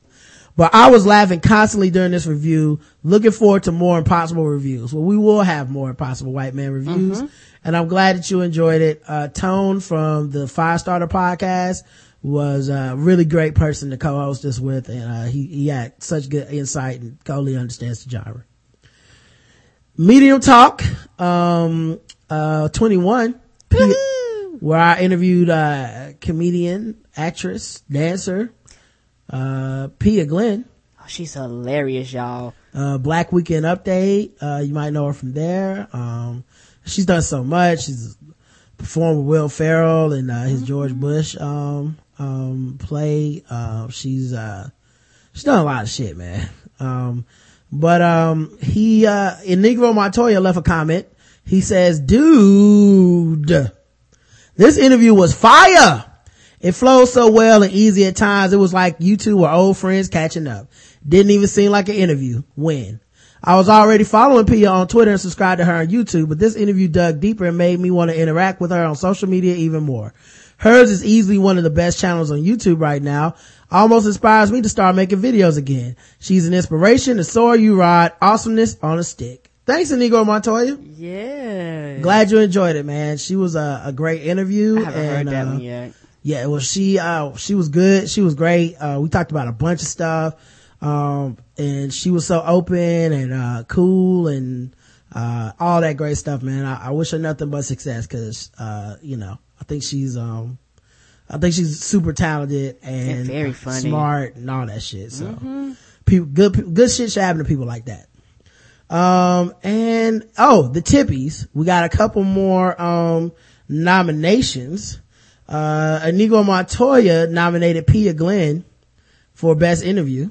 But I was laughing constantly during this review, looking forward to more impossible reviews. Well, we will have more impossible white man reviews. And I'm glad that you enjoyed it. Uh, Tone from the Five Starter podcast was a really great person to co-host this with. And, uh, he, he had such good insight and totally understands the genre. Medium Talk, um, uh, 21, P- where I interviewed, uh, comedian, actress, dancer, uh, Pia Glenn, Oh, she's hilarious, y'all. uh, Black Weekend Update. Uh, you might know her from there. Um, she's done so much. She's performed with Will Ferrell and, uh, his George Bush, um, um, play. Uh, she's, uh, she's done a lot of shit, man. Um, but, um, he, uh, Inigo Montoya left a comment. He says, dude, this interview was fire. It flowed so well and easy at times. It was like you two were old friends catching up. Didn't even seem like an interview. When? I was already following Pia on Twitter and subscribed to her on YouTube, but this interview dug deeper and made me want to interact with her on social media even more. Hers is easily one of the best channels on YouTube right now. Almost inspires me to start making videos again. She's an inspiration to soar you ride. Awesomeness on a stick. Thanks, Inigo Montoya. Yeah. Glad you enjoyed it, man. She was a, a great interview. I haven't heard that uh, one yet. yeah, well, she, uh, she was good. She was great. Uh, we talked about a bunch of stuff. Um, and she was so open and, uh, cool and, uh, all that great stuff, man. I, I wish her nothing but success cause, uh, you know, I think she's, um, I think she's super talented and And very funny. Mm-hmm. smart and all that shit. So people, good, good shit should happen to people like that. Um, and, oh, the tippies. We got a couple more, um, nominations. Uh, Inigo Montoya nominated Pia Glenn for best interview.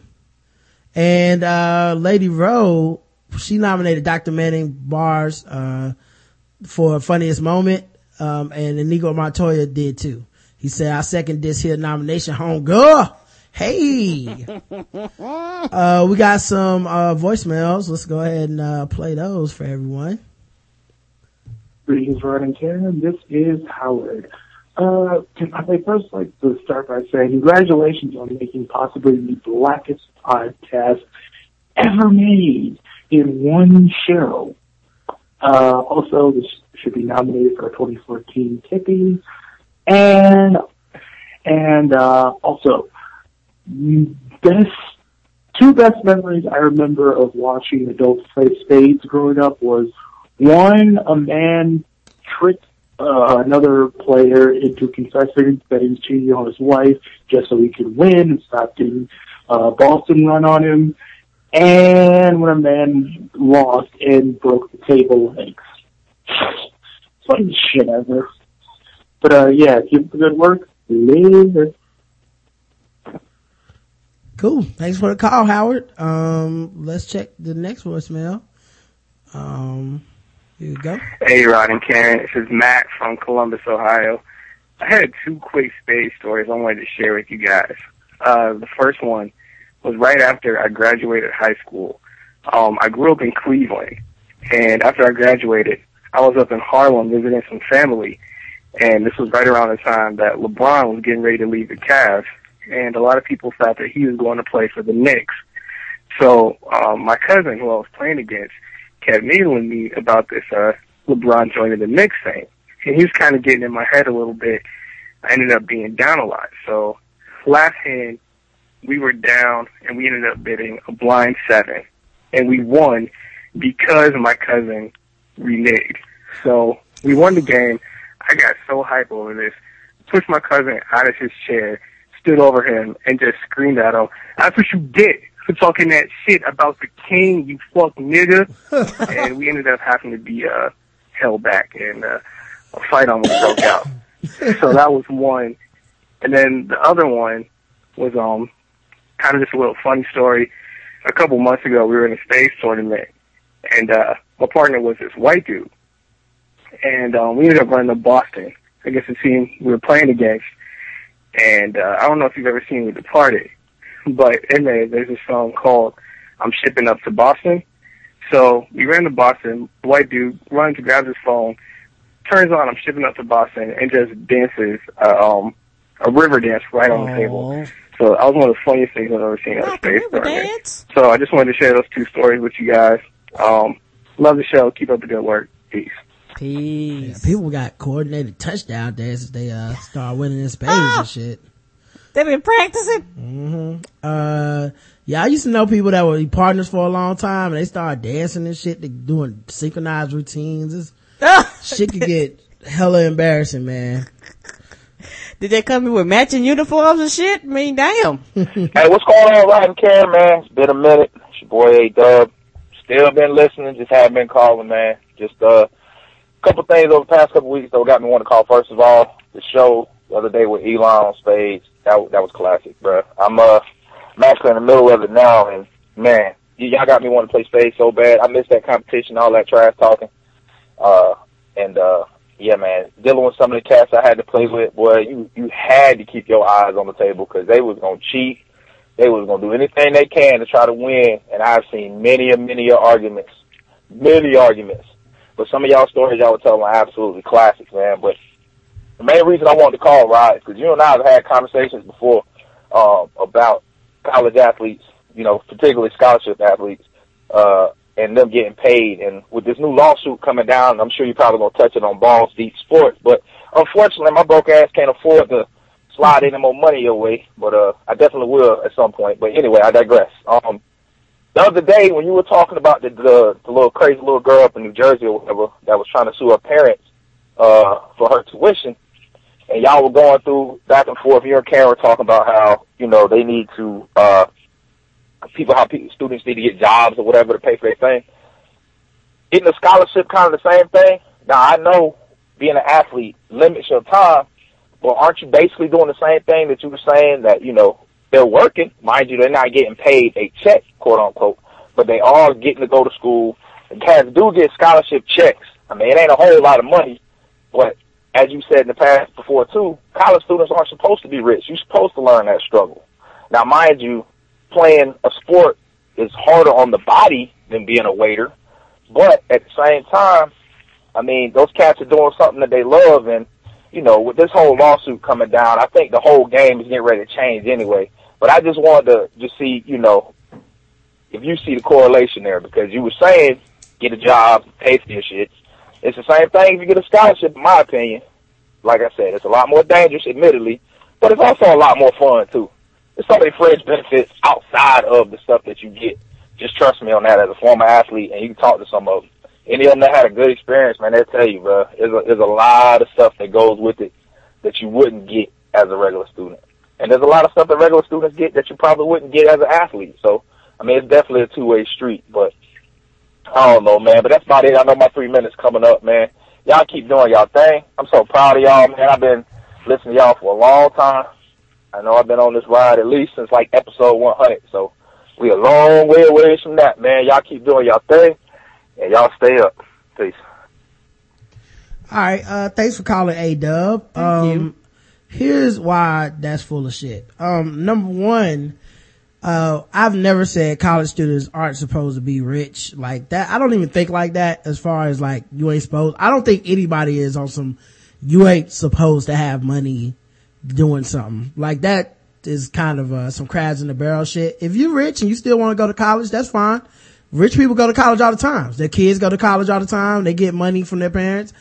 And, uh, Lady Rowe, she nominated Dr. Manning Bars, uh, for funniest moment. Um, and Inigo Montoya did too. He said, I second this here nomination, home girl. Hey. uh, we got some, uh, voicemails. Let's go ahead and, uh, play those for everyone. Greetings, Rod and Karen. This is Howard. Uh, can I first like to start by saying congratulations on making possibly the blackest podcast ever made in one show. Uh, also, this should be nominated for a 2014 Tippy. And, and, uh, also, best, two best memories I remember of watching adults play spades growing up was one, a man tricked uh, another player into confessing that he was cheating on his wife just so he could win and stop getting uh, Boston run on him. And when a man lost and broke the table legs. Funny shit ever. But uh, yeah, keep the good work. Later. Cool. Thanks for the call, Howard. Um, let's check the next voicemail. Um, here you go. Hey, Rod and Karen. This is Matt from Columbus, Ohio. I had two quick spades stories I wanted to share with you guys. Uh, the first one was right after I graduated high school. Um, I grew up in Cleveland, and after I graduated, I was up in Harlem visiting some family, and this was right around the time that LeBron was getting ready to leave the Cavs, and a lot of people thought that he was going to play for the Knicks. So um, my cousin, who I was playing against, kept needling me about this uh, LeBron joining the Knicks thing, and he was kind of getting in my head a little bit. I ended up being down a lot. So last hand, we were down, and we ended up bidding a blind seven, and we won because my cousin reneged. So we won the game. I got so hype over this. Pushed my cousin out of his chair, stood over him, and just screamed at him, "That's what you get for talking that shit about the king, you fuck nigga." and we ended up having to be uh held back, and uh, a fight almost broke out. so that was one. And then the other one was um kind of just a little funny story. A couple months ago, we were in a spades tournament, and uh, my partner was this white dude, and um, we ended up running to Boston. I guess the team we were playing against, and uh, I don't know if you've ever seen The Departed, but in there, there's a song called "I'm Shipping Up to Boston." So we ran to Boston. White dude runs, grabs his phone, turns on "I'm Shipping Up to Boston," and just dances uh, um a river dance right on the table. So that was one of the funniest things I've ever seen at a Not the space river So I just wanted to share those two stories with you guys. Um, love the show. Keep up the good work. Peace. Peace. People got coordinated touchdown dances. They uh start winning in spades Ah. and shit. They've been practicing. Uh, yeah, I used to know people that were partners for a long time, and they started dancing and shit. They doing synchronized routines. It's, shit could get hella embarrassing, man. Did they come in with matching uniforms and shit? I mean, damn. Hey, what's going on, Ryan Karen, man? It's been a minute. It's your boy A Dub. Still been listening, just haven't been calling, man. Just uh, a couple things over the past couple weeks that got me wanting to call. First of all, the show the other day with Elon on Spades, that that was classic, bruh. I'm uh, I'm actually in the middle of it now, and man, y- y'all got me wanting to play Spades so bad. I missed that competition, all that trash talking. Uh, and uh, yeah, man, dealing with some of the cats I had to play with, boy, you you had to keep your eyes on the table because they was gonna cheat. They was gonna do anything they can to try to win, and I've seen many and many a arguments, many arguments. But some of y'all stories y'all were telling are absolutely classics, man. But the main reason I wanted to call Rod because you and I have had conversations before um, about college athletes, you know, particularly scholarship athletes, uh, and them getting paid. And with this new lawsuit coming down, I'm sure you're probably gonna touch it on Balls Deep Sports. But unfortunately, my broke ass can't afford to slide any more money your way. But uh, I definitely will at some point. But anyway, I digress. Um, the other day when you were talking about the, the the little crazy little girl up in New Jersey or whatever that was trying to sue her parents uh for her tuition, and y'all were going through back and forth. You and Karen were talking about how you know they need to uh people how people, students need to get jobs or whatever to pay for their thing. Getting a scholarship kind of the same thing. Now I know being an athlete limits your time, but aren't you basically doing the same thing that you were saying that you know they're working, mind you, they're not getting paid a check, quote unquote, but they are getting to go to school. And cats do get scholarship checks. I mean, it ain't a whole lot of money, but as you said in the past before too, college students aren't supposed to be rich. You're supposed to learn that struggle. Now, mind you, playing a sport is harder on the body than being a waiter, but at the same time, I mean, those cats are doing something that they love, and you know, with this whole lawsuit coming down, I think the whole game is getting ready to change anyway. But I just wanted to just see, you know, if you see the correlation there, because you were saying get a job, pay for your shit. It's the same thing if you get a scholarship, in my opinion. Like I said, it's a lot more dangerous, admittedly, but it's also a lot more fun too. There's so many fringe benefits outside of the stuff that you get. Just trust me on that as a former athlete, and you can talk to some of them. Any of them that had a good experience, man, they'll tell you, bro. There's a, there's a lot of stuff that goes with it that you wouldn't get as a regular student. And there's a lot of stuff that regular students get that you probably wouldn't get as an athlete. So, I mean, it's definitely a two-way street, but I don't know, man. But that's about it. I know my three minutes coming up, man. Y'all keep doing y'all thing. I'm so proud of y'all, man. I've been listening to y'all for a long time. I know I've been on this ride at least since like episode 100. So we a long way away from that, man. Y'all keep doing y'all thing, and y'all stay up. Peace. All right, uh, thanks for calling A Dub. Um, here's why that's full of shit. Um, number one, uh, I've never said college students aren't supposed to be rich like that. I don't even think like that as far as like you ain't supposed. I don't think anybody is on some you ain't supposed to have money doing something like that is kind of uh, some crabs in the barrel shit. If you're rich and you still want to go to college, that's fine. Rich people go to college all the time. Their kids go to college all the time. They get money from their parents.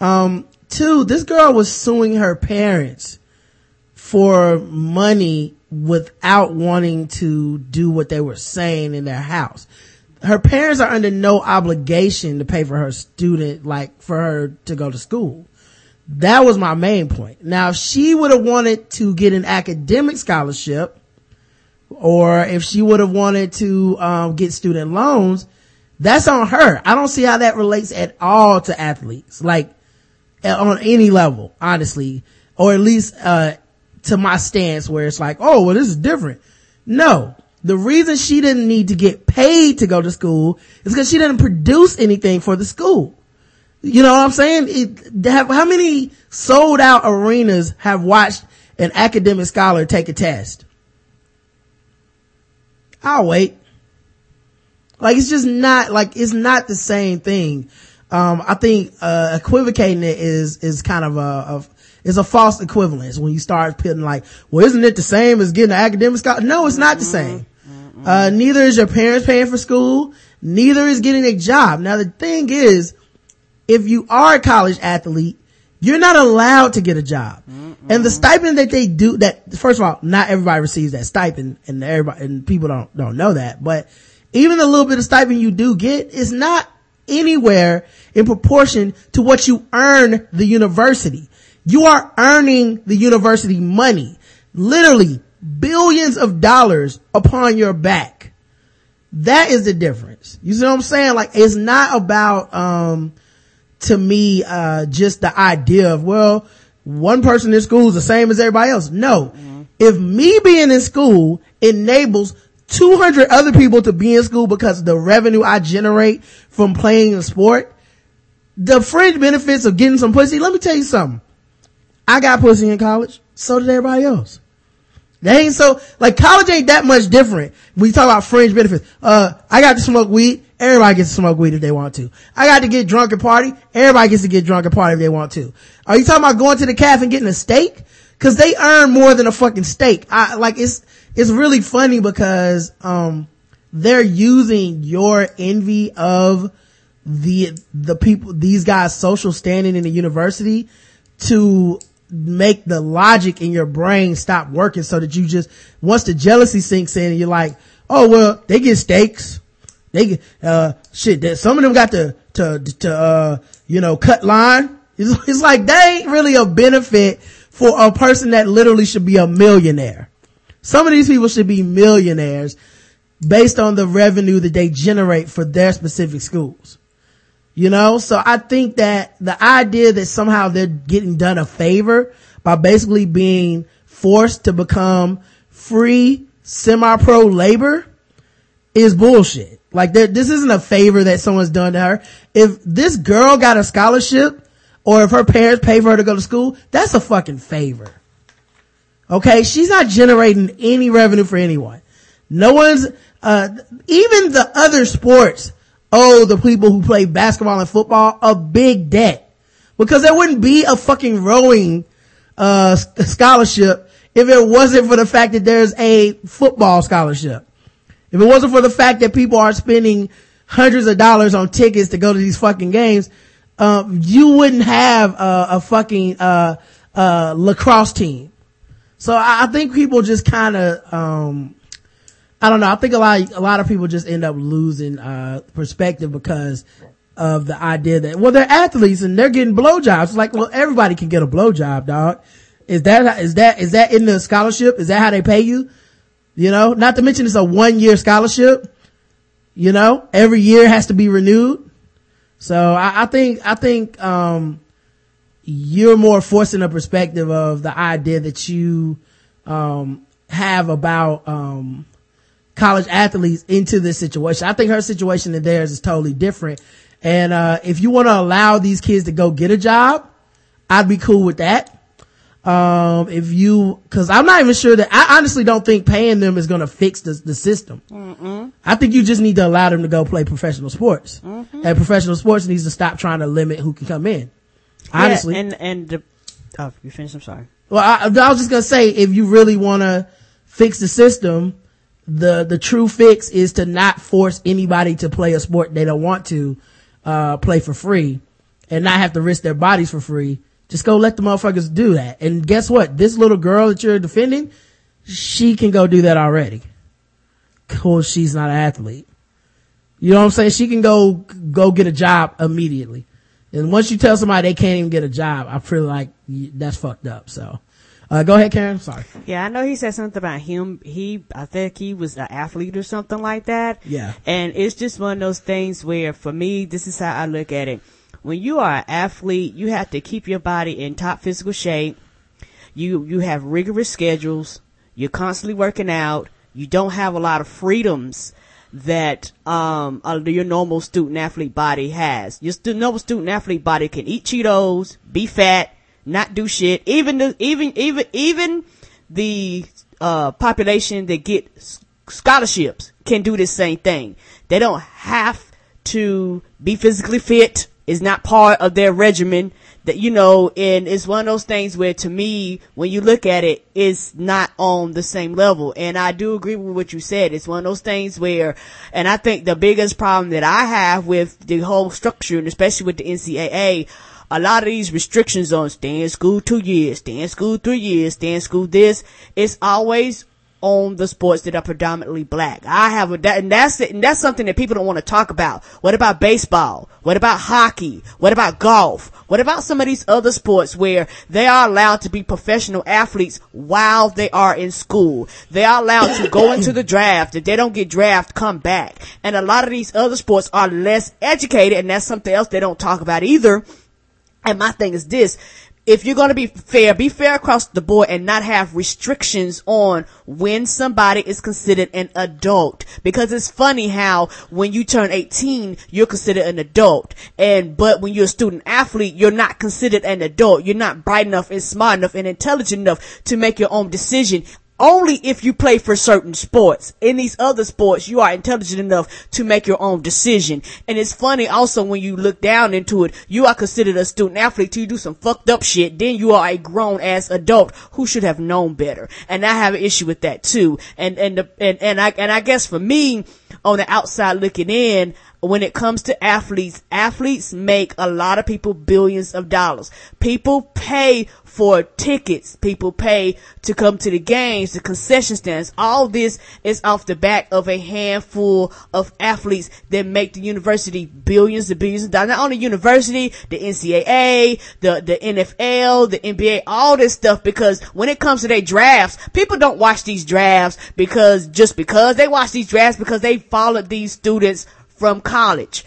Um, two, this girl was suing her parents for money without wanting to do what they were saying in their house. Her parents are under no obligation to pay for her student, like for her to go to school. That was my main point. Now, if she would have wanted to get an academic scholarship, or if she would have wanted to um, get student loans, that's on her. I don't see how that relates at all to athletes, like on any level, honestly, or at least uh, to my stance where it's like, oh, well, this is different. No. The reason she didn't need to get paid to go to school is because she didn't produce anything for the school. You know what I'm saying? It, have, how many sold out arenas have watched an academic scholar take a test? I'll wait. Like it's just not like it's not the same thing. Um, I think uh, equivocating it is is kind of a, a is a false equivalence when you start putting like, well, isn't it the same as getting an academic scholarship? No, it's not the same. Uh, neither is your parents paying for school. Neither is getting a job. Now the thing is, if you are a college athlete, you're not allowed to get a job. And the stipend that they do that, first of all, not everybody receives that stipend and everybody, and people don't, don't know that, but even the little bit of stipend you do get is not anywhere in proportion to what you earn the university. You are earning the university money, literally billions of dollars upon your back. That is the difference. You see what I'm saying? Like it's not about, um, to me, uh, just the idea of, well, one person in school is the same as everybody else. No. If me being in school enables 200 other people to be in school because of the revenue I generate from playing a sport, the fringe benefits of getting some pussy, let me tell you something. I got pussy in college. So did everybody else. They ain't so, like college ain't that much different. We talk about fringe benefits, uh, I got to smoke weed. Everybody gets to smoke weed if they want to. I got to get drunk and party. Everybody gets to get drunk and party if they want to. Are you talking about going to the calf and getting a steak? Cause they earn more than a fucking steak. I, like it's, it's really funny because, um, they're using your envy of the, the people, these guys social standing in the university to make the logic in your brain stop working so that you just, once the jealousy sinks in, you're like, oh, well, they get steaks They get, uh, shit, that some of them got to, to, to, uh, you know, cut line. It's, it's like, they ain't really a benefit for a person that literally should be a millionaire. Some of these people should be millionaires based on the revenue that they generate for their specific schools. You know, so I think that the idea that somehow they're getting done a favor by basically being forced to become free semi-pro labor is bullshit. Like this isn't a favor that someone's done to her. If this girl got a scholarship or if her parents pay for her to go to school, that's a fucking favor. Okay. She's not generating any revenue for anyone. No one's, uh, even the other sports owe the people who play basketball and football a big debt because there wouldn't be a fucking rowing, uh, scholarship if it wasn't for the fact that there's a football scholarship. If it wasn't for the fact that people are spending hundreds of dollars on tickets to go to these fucking games, um, you wouldn't have a, a fucking, uh, uh, lacrosse team. So I, think people just kind of, um, I don't know. I think a lot, a lot of people just end up losing, uh, perspective because of the idea that, well, they're athletes and they're getting blowjobs. It's like, well, everybody can get a blowjob, dog. Is that, is that, is that in the scholarship? Is that how they pay you? You know, not to mention it's a one year scholarship. You know, every year has to be renewed. So I, I think, I think, um, you're more forcing a perspective of the idea that you, um, have about, um, college athletes into this situation. I think her situation and theirs is totally different. And, uh, if you want to allow these kids to go get a job, I'd be cool with that. Um, if you, cause I'm not even sure that, I honestly don't think paying them is gonna fix the, the system. I think you just need to allow them to go play professional sports. And professional sports needs to stop trying to limit who can come in. Honestly. Yeah, and, and the, oh, you finished, I'm sorry. Well, I, I was just gonna say, if you really wanna fix the system, the, the true fix is to not force anybody to play a sport they don't want to, uh, play for free and not have to risk their bodies for free. Just go let the motherfuckers do that. And guess what? This little girl that you're defending, she can go do that already. Cause she's not an athlete. You know what I'm saying? She can go, go get a job immediately. And once you tell somebody they can't even get a job, I feel like that's fucked up. So, uh, go ahead, Karen. Sorry. Yeah, I know he said something about him. He, I think he was an athlete or something like that. Yeah. And it's just one of those things where for me, this is how I look at it. When you are an athlete, you have to keep your body in top physical shape. you you have rigorous schedules. You're constantly working out. You don't have a lot of freedoms that um uh, your normal student athlete body has. Your stu- normal student athlete body can eat Cheetos, be fat, not do shit. Even the even even even the uh population that get scholarships can do the same thing. They don't have to be physically fit. Is not part of their regimen that you know and it's one of those things where to me when you look at it it's not on the same level and i do agree with what you said it's one of those things where and i think the biggest problem that i have with the whole structure and especially with the ncaa a lot of these restrictions on stay in school two years stay in school three years stay in school this it's always on the sports that are predominantly black. I have a, that, and that's it, and that's something that people don't want to talk about. What about baseball? What about hockey? What about golf? What about some of these other sports where they are allowed to be professional athletes while they are in school? They are allowed to go into the draft. If they don't get drafted, come back. And a lot of these other sports are less educated, and that's something else they don't talk about either. And my thing is this. If you're going to be fair, be fair across the board and not have restrictions on when somebody is considered an adult. Because it's funny how when you turn 18, you're considered an adult. And, but when you're a student athlete, you're not considered an adult. You're not bright enough and smart enough and intelligent enough to make your own decision only if you play for certain sports. In these other sports, you are intelligent enough to make your own decision. And it's funny also when you look down into it, you are considered a student athlete till you do some fucked up shit. Then you are a grown ass adult who should have known better. And I have an issue with that too. And, and, the, and, and I, and I guess for me, on the outside looking in, when it comes to athletes, athletes make a lot of people billions of dollars. People pay for tickets. People pay to come to the games, the concession stands. All this is off the back of a handful of athletes that make the university billions and billions of dollars. Not only university, the NCAA, the, the NFL, the NBA, all this stuff because when it comes to their drafts, people don't watch these drafts because just because they watch these drafts because they followed these students from college.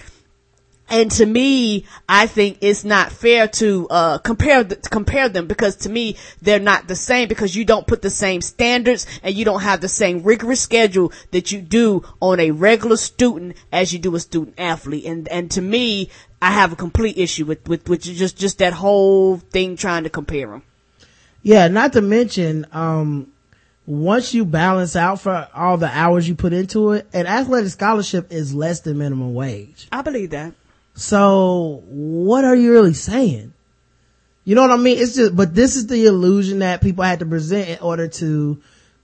And to me, I think it's not fair to uh, compare compare them because to me they're not the same because you don't put the same standards and you don't have the same rigorous schedule that you do on a regular student as you do a student athlete. And and to me, I have a complete issue with with, with just just that whole thing trying to compare them. Yeah, not to mention, um, once you balance out for all the hours you put into it, an athletic scholarship is less than minimum wage. I believe that. So what are you really saying? You know what I mean? It's just, but this is the illusion that people had to present in order to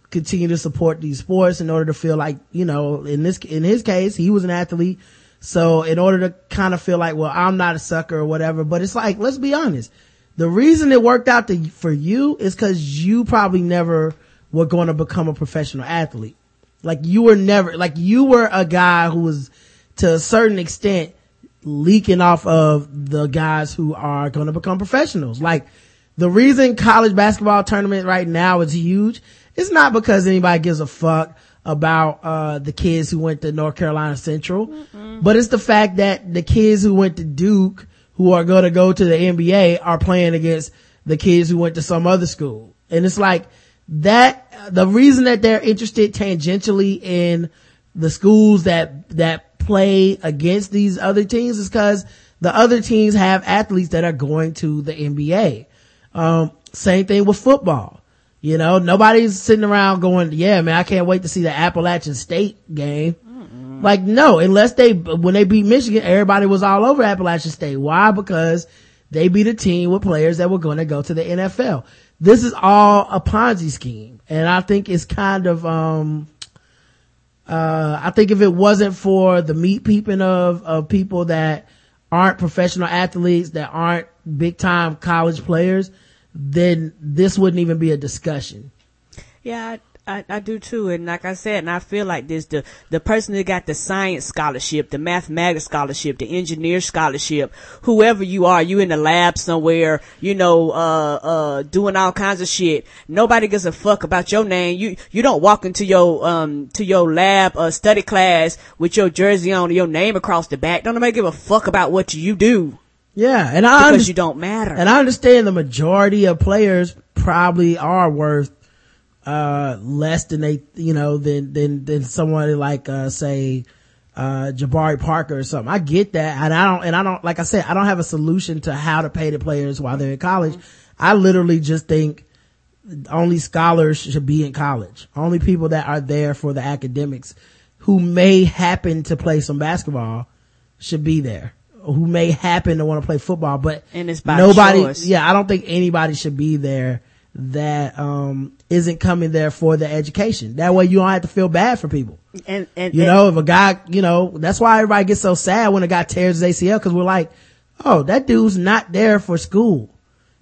continue to support these sports in order to feel like, you know, in this, in his case, he was an athlete. So in order to kind of feel like, well, I'm not a sucker or whatever, but it's like, let's be honest. The reason it worked out to, for you is cause you probably never were going to become a professional athlete. Like you were never, like you were a guy who was to a certain extent leaking off of the guys who are going to become professionals. Like the reason college basketball tournament right now is huge is not because anybody gives a fuck about uh, the kids who went to North Carolina Central, Mm-mm. but it's the fact that the kids who went to Duke who are going to go to the NBA are playing against the kids who went to some other school. And it's like that the reason that they're interested tangentially in the schools that that play against these other teams is because the other teams have athletes that are going to the NBA. Um, same thing with football. You know, nobody's sitting around going, yeah, man, I can't wait to see the Appalachian State game. Mm-hmm. Like, no, unless they, when they beat Michigan, everybody was all over Appalachian State. Why? Because they beat a team with players that were going to go to the NFL. This is all a Ponzi scheme. And I think it's kind of, um, uh, I think if it wasn't for the meat peeping of, of people that aren't professional athletes, that aren't big time college players, then this wouldn't even be a discussion. Yeah, I, I do too, and like I said, and I feel like this: the the person that got the science scholarship, the mathematics scholarship, the engineer scholarship, whoever you are, you in the lab somewhere, you know, uh, uh, doing all kinds of shit. Nobody gives a fuck about your name. You you don't walk into your um to your lab uh, study class with your jersey on, your name across the back. Don't nobody give a fuck about what you do. Yeah, and I because you don't matter. And I understand the majority of players probably are worth uh less than they you know than than than someone like uh say uh Jabari Parker or something. I get that and I don't and I don't like I said I don't have a solution to how to pay the players while they're in college. I literally just think only scholars should be in college. Only people that are there for the academics who may happen to play some basketball should be there. Who may happen to want to play football, but And it's by nobody, choice. yeah, I don't think anybody should be there that, um, isn't coming there for the education. That way you don't have to feel bad for people. And, and, You and- know, if a guy, you know, that's why everybody gets so sad when a guy tears his ACL because we're like, oh, that dude's not there for school.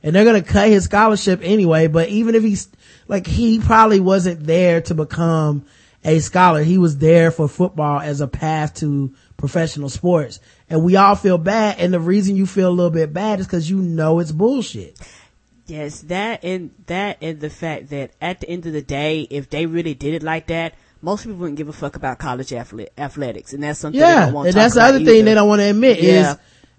And they're going to cut his scholarship anyway. But even if he's, like, he probably wasn't there to become a scholar. He was there for football as a path to professional sports. And we all feel bad. And the reason you feel a little bit bad is because you know it's bullshit. Yes, that and that and the fact that at the end of the day, if they really did it like that, most people wouldn't give a fuck about college athle- athletics, and that's something they Yeah, don't want to and that's the other thing either. they don't want to admit Yeah. is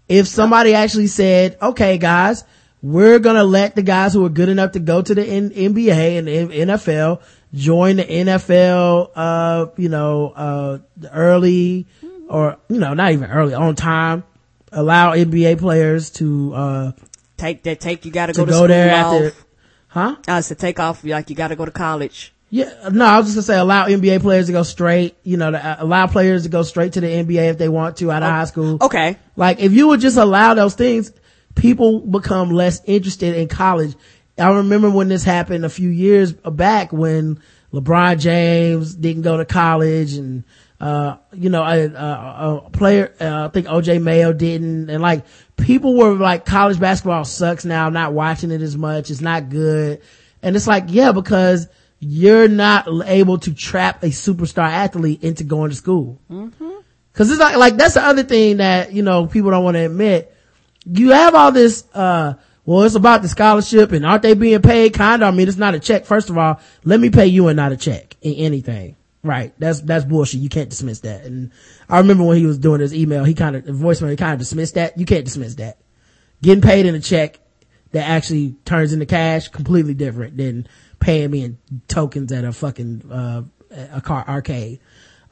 if somebody actually said, "Okay, guys, we're gonna let the guys who are good enough to go to the N- NBA and the NFL join the NFL, uh, you know, uh, early or you know, not even early, on time. Allow NBA players to uh take that take you got to go to go school there off. after, huh? Uh, to take off like you got to go to college. Yeah, no, I was just gonna say allow NBA players to go straight, you know, to, uh, allow players to go straight to the NBA if they want to out of high school. Okay, Like if you would just allow those things, people become less interested in college. I remember when this happened a few years back when LeBron James didn't go to college and, uh, you know, a, a, a player, uh, I think OJ Mayo didn't. And like people were like, college basketball sucks now. I'm not watching it as much. It's not good. And it's like, yeah, because you're not able to trap a superstar athlete into going to school. Cause it's like, like that's the other thing that, you know, people don't want to admit. You have all this, uh, well, it's about the scholarship and aren't they being paid? Kinda. I mean, it's not a check. First of all, let me pay you and not a check in anything. Right. That's, that's bullshit. You can't dismiss that. And I remember when he was doing his email, he kind of, voicemail, he kind of dismissed that. You can't dismiss that. Getting paid in a check that actually turns into cash, completely different than paying me in tokens at a fucking, uh, a car arcade.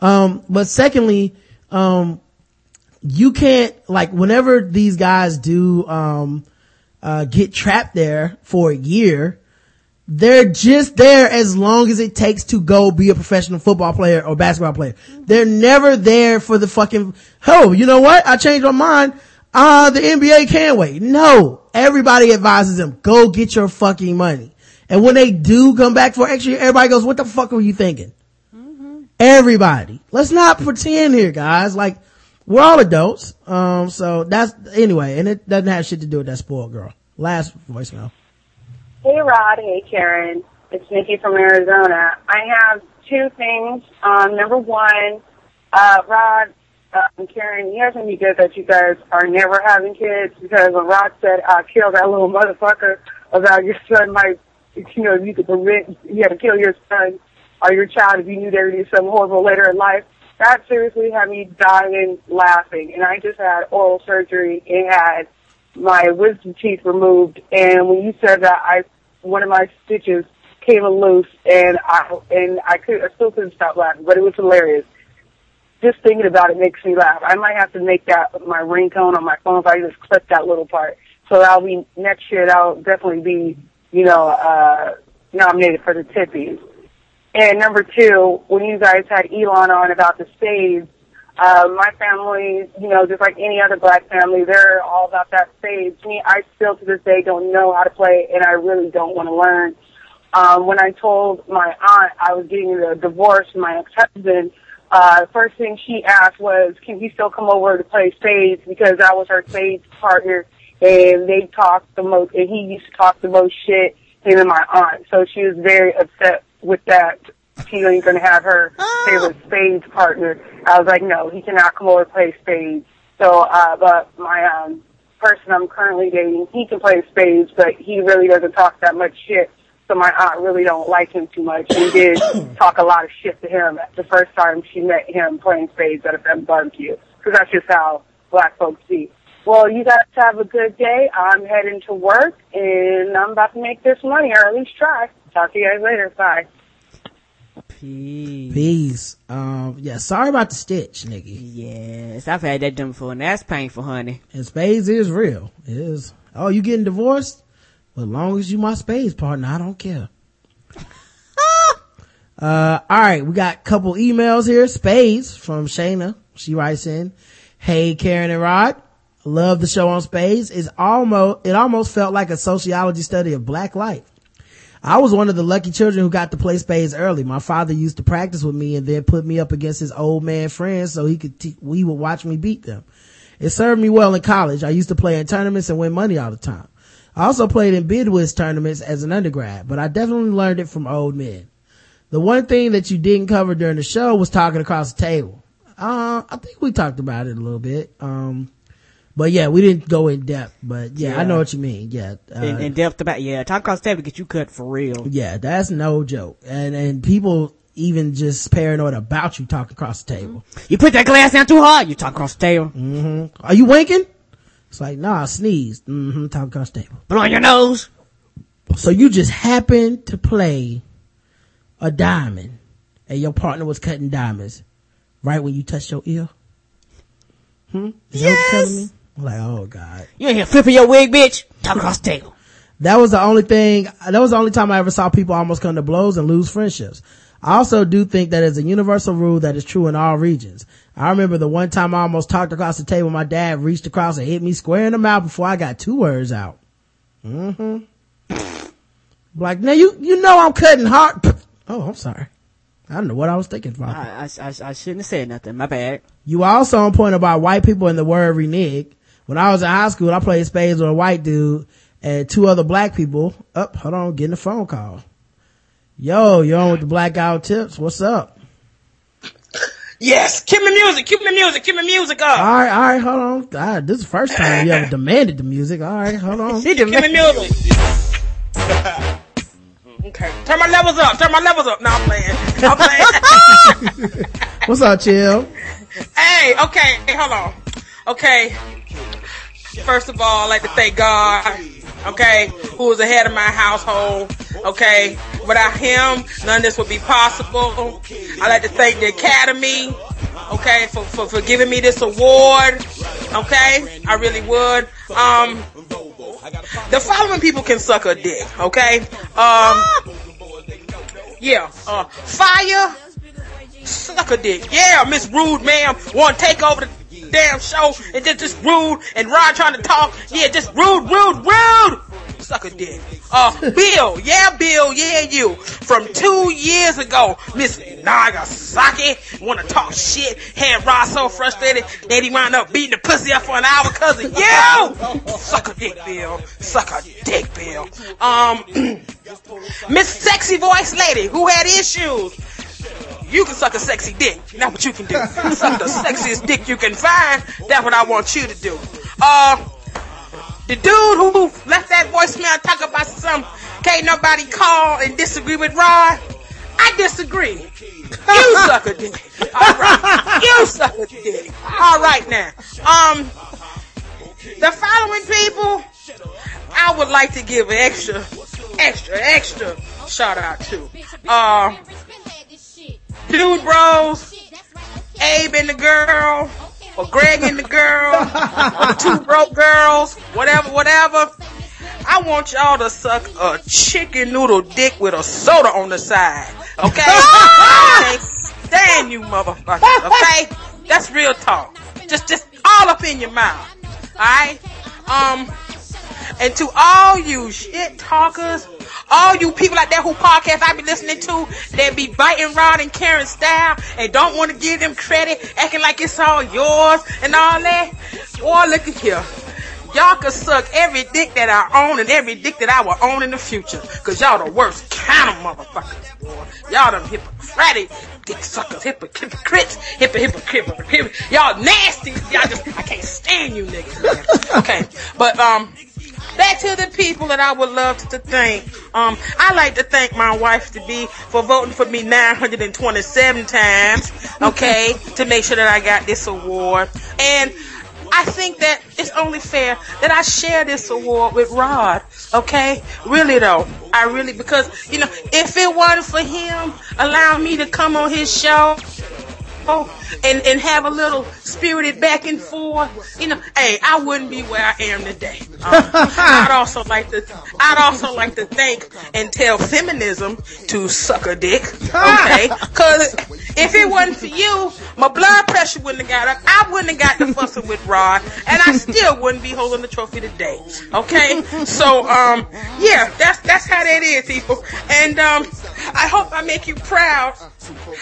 Um, but secondly, um, you can't, like, whenever these guys do, um, uh, get trapped there for a year, they're just there as long as it takes to go be a professional football player or basketball player. They're never there for the fucking, oh, you know what? I changed my mind. Uh, the NBA can't wait. No, everybody advises them, go get your fucking money. And when they do come back for extra year, everybody goes, what the fuck were you thinking? Everybody. Let's not pretend here, guys. Like, we're all adults. Um, so that's, anyway, and it doesn't have shit to do with that spoiled girl. Last voicemail. Hey Rod, hey Karen. It's Nikki from Arizona. I have two things. Um, number one, uh, Rod uh, and Karen, you guys can be good that you guys are never having kids because when Rod said, uh, kill that little motherfucker about your son might, you know, you could prevent, you had to kill your son or your child if you knew they were going to do something horrible later in life. That seriously had me dying laughing. And I just had oral surgery and had my wisdom teeth removed. And when you said that, I one of my stitches came loose, and I and I could I still couldn't stop laughing, but it was hilarious. Just thinking about it makes me laugh. I might have to make that my ringtone on my phone if I just clip that little part. So that'll be next year. That'll definitely be you know uh nominated for the Tippies. And number two, when you guys had Elon on about the spades, uh, my family, you know, just like any other black family, they're all about that spades. Me, I still to this day don't know how to play, and I really don't want to learn. Um, when I told my aunt I was getting a divorce from my ex-husband, uh, first thing she asked was, can he still come over to play spades? Because I was her spades partner, and they talked the most, and he used to talk the most shit, him and my aunt. So she was very upset with that. She ain't gonna have her favorite spades partner. I was like, no, he cannot come over and play spades. So, uh, but my, um, person I'm currently dating, he can play spades, but he really doesn't talk that much shit. So my aunt really don't like him too much. She did talk a lot of shit to him the first time she met him playing spades at a family barbecue. Cause that's just how black folks see. Well, you guys have a good day. I'm heading to work, and I'm about to make this money, or at least try. Talk to you guys later. Bye. Peace. Peace. Um, yeah, sorry about the stitch, Nikki. Yes, I've had that done before, and that's painful, honey. And spades is real. It is. Oh, you getting divorced? Well, as long as you my spades partner, I don't care. uh, all right, we got a couple emails here. Spades from Shayna. She writes in, "Hey, Karen and Rod, love the show on spades. It's almost it almost felt like a sociology study of black life. I was one of the lucky children who got to play spades early. My father used to practice with me and then put me up against his old man friends so he could te- he would watch me beat them. It served me well in college. I used to play in tournaments and win money all the time. I also played in Bid Whist tournaments as an undergrad, but I definitely learned it from old men. The one thing that you didn't cover during the show was talking across the table. Uh, I think we talked about it a little bit. Um, but yeah, we didn't go in depth, but yeah, I know what you mean. Yeah. Uh, in, in depth about, yeah, talk across the table get you cut for real. yeah, that's no joke. And, and people even just paranoid about you talking across the table. You put that glass down too hard, you talk across the table. hmm Are you winking? It's like, nah, I sneezed. hmm talk across the table. Blow on your nose. So you just happened to play a diamond and your partner was cutting diamonds right when you touched your ear? Hmm? Is that what you're telling me? I'm like, oh God. You ain't here flipping your wig, bitch. Talk across the table. That was the only thing, that was the only time I ever saw people almost come to blows and lose friendships. I also do think that it's a universal rule that is true in all regions. I remember the one time I almost talked across the table, my dad reached across and hit me square in the mouth before I got two words out. Mm-hmm. Like, now you, you know I'm cutting hard. Oh, I'm sorry. I don't know what I was thinking about. I, I, I, I shouldn't have said nothing. My bad. You also on point about white people and the word renege. When I was in high school, I played spades with a white dude and two other black people. Up, hold on, getting a phone call. Yo, you on with the blackout tips? What's up? Yes, keep me music, keep me music, keep me music up. All right, all right, hold on. God, this is the first time you ever demanded the music. All right, hold on. She Cue me music. okay, turn my levels up, turn my levels up. No, I'm playing. I'm playing. What's up, chill? hey, okay, hey, hold on. Okay, first of all, I'd like to thank God, okay, who is the head of my household, okay. Without him, none of this would be possible. I'd like to thank the Academy, okay, for, for, for giving me this award, okay. I really would. Um, the following people can suck a dick, okay? Um, yeah, uh, fire, suck a dick. Yeah, Miss Rude, ma'am, want to take over the damn show and just, just rude and Rod trying to talk. Yeah, just rude, rude, rude. Suck a dick. Uh, Bill, yeah, Bill, yeah, you. From two years ago, Miss Nagasaki want to talk shit. Had Rod so frustrated that he wound up beating the pussy up for an hour because of you. Suck a dick, Bill. Suck a dick, Bill. Um, Miss Sexy Voice Lady who had issues. You can suck a sexy dick. That's what you can do. suck the sexiest dick you can find. That's what I want you to do. Uh, the dude who left that voicemail talk about some can't nobody call and disagree with Rod. I disagree. You suck a dick. All right. You suck a dick. All right now. Um, the following people, I would like to give an extra, extra, extra shout out to. Uh, Dude Bros, Abe and the girl, or Greg and the girl, or the two broke girls, whatever, whatever. I want y'all to suck a chicken noodle dick with a soda on the side. Okay? I can't stand you motherfuckers, okay? That's real talk. Just, just all up in your mouth. Alright? Um, and to all you shit talkers, all you people out there who podcast I be listening to that be biting Rod and Karen style and don't want to give them credit, acting like it's all yours and all that. Boy, look at here. Y'all can suck every dick that I own and every dick that I will own in the future. Cause y'all the worst kind of motherfuckers, boy. Y'all them hypocritic dick suckers, hypoc- hypocrites, hypo, hypocrite, hypocrite. Y'all nasty. Y'all just, I can't stand you niggas, man. Okay. But, um, back to the people that I would love to thank. Um, I like to thank my wife to be for voting for me 927 times, okay, to make sure that I got this award. And I think that it's only fair that I share this award with Rod. Okay, really though, I really because you know if it wasn't for him allowing me to come on his show. Oh, and and have a little spirited back and forth. You know, hey, I wouldn't be where I am today. Um, I'd also like to, I'd also like to thank and tell feminism to suck a dick. Okay, because if it wasn't for you, my blood pressure wouldn't have got up. I wouldn't have got the fussing with Rod, and I still wouldn't be holding the trophy today. Okay, so um, yeah, that's that's how that is, people. And um, I hope I make you proud.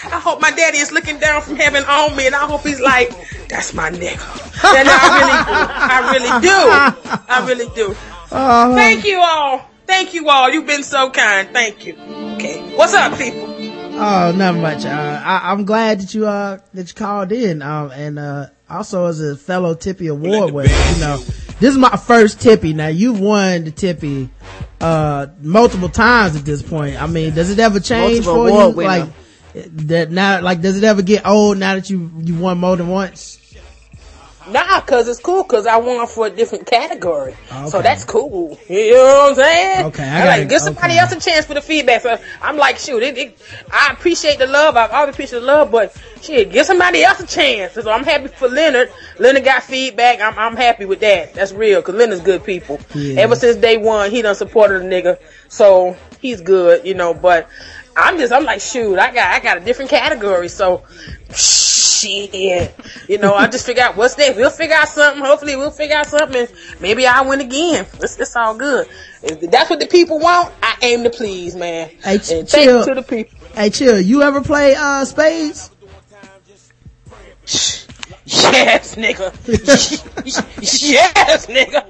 I hope my daddy is looking down from heaven on me, and I hope he's like, "That's my nigga." And I really. I really do. I really do. Oh, Thank you all. Thank you all. You've been so kind. Thank you. Okay, what's up, people? Oh, not much. Uh, I, I'm glad that you, uh, that you called in. Um, and, uh, also as a fellow Tippy award winner, you know, this is my first Tippy. Now you've won the Tippy, uh, multiple times at this point. I mean, does it ever change Multiple for you? winner. Like, that now, like, does it ever get old now that you, you won more than once? Nah, cause it's cool, cause I won for a different category. Okay. So that's cool. You know what I'm saying? Okay, I gotta- like, give somebody okay. else a chance for the feedback. So I'm like, shoot, it, it, I appreciate the love. I always appreciate the love, but shit, give somebody else a chance. So I'm happy for Leonard. Leonard got feedback. I'm, I'm happy with that. That's real, cause Leonard's good people. Yeah. Ever since day one, he done supported a nigga. So he's good, you know, but I'm just, I'm like, shoot, I got, I got a different category. So shit, you know, I just figure out what's next. We'll figure out something. Hopefully we'll figure out something and maybe I'll win again. It's, it's all good. If that's what the people want, I aim to please, man. Hey, and ch- chill. you to the people. Hey, chill. You ever play, uh, spades? Yes, nigga. yes, nigga.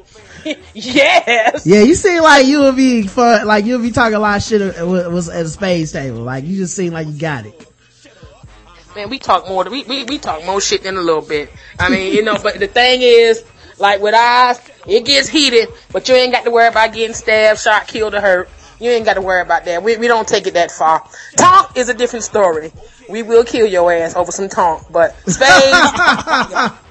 yes. Yeah, you seem like you would be fun, like you'll be talking a lot of shit at, was at a spades table. Like you just seem like you got it. man, we talk more. We, we we talk more shit than a little bit. I mean, you know, but the thing is, like with us, it gets heated, but you ain't got to worry about getting stabbed, shot, killed, or hurt. You ain't got to worry about that. We we don't take it that far. Talk is a different story. We will kill your ass over some talk, but spades.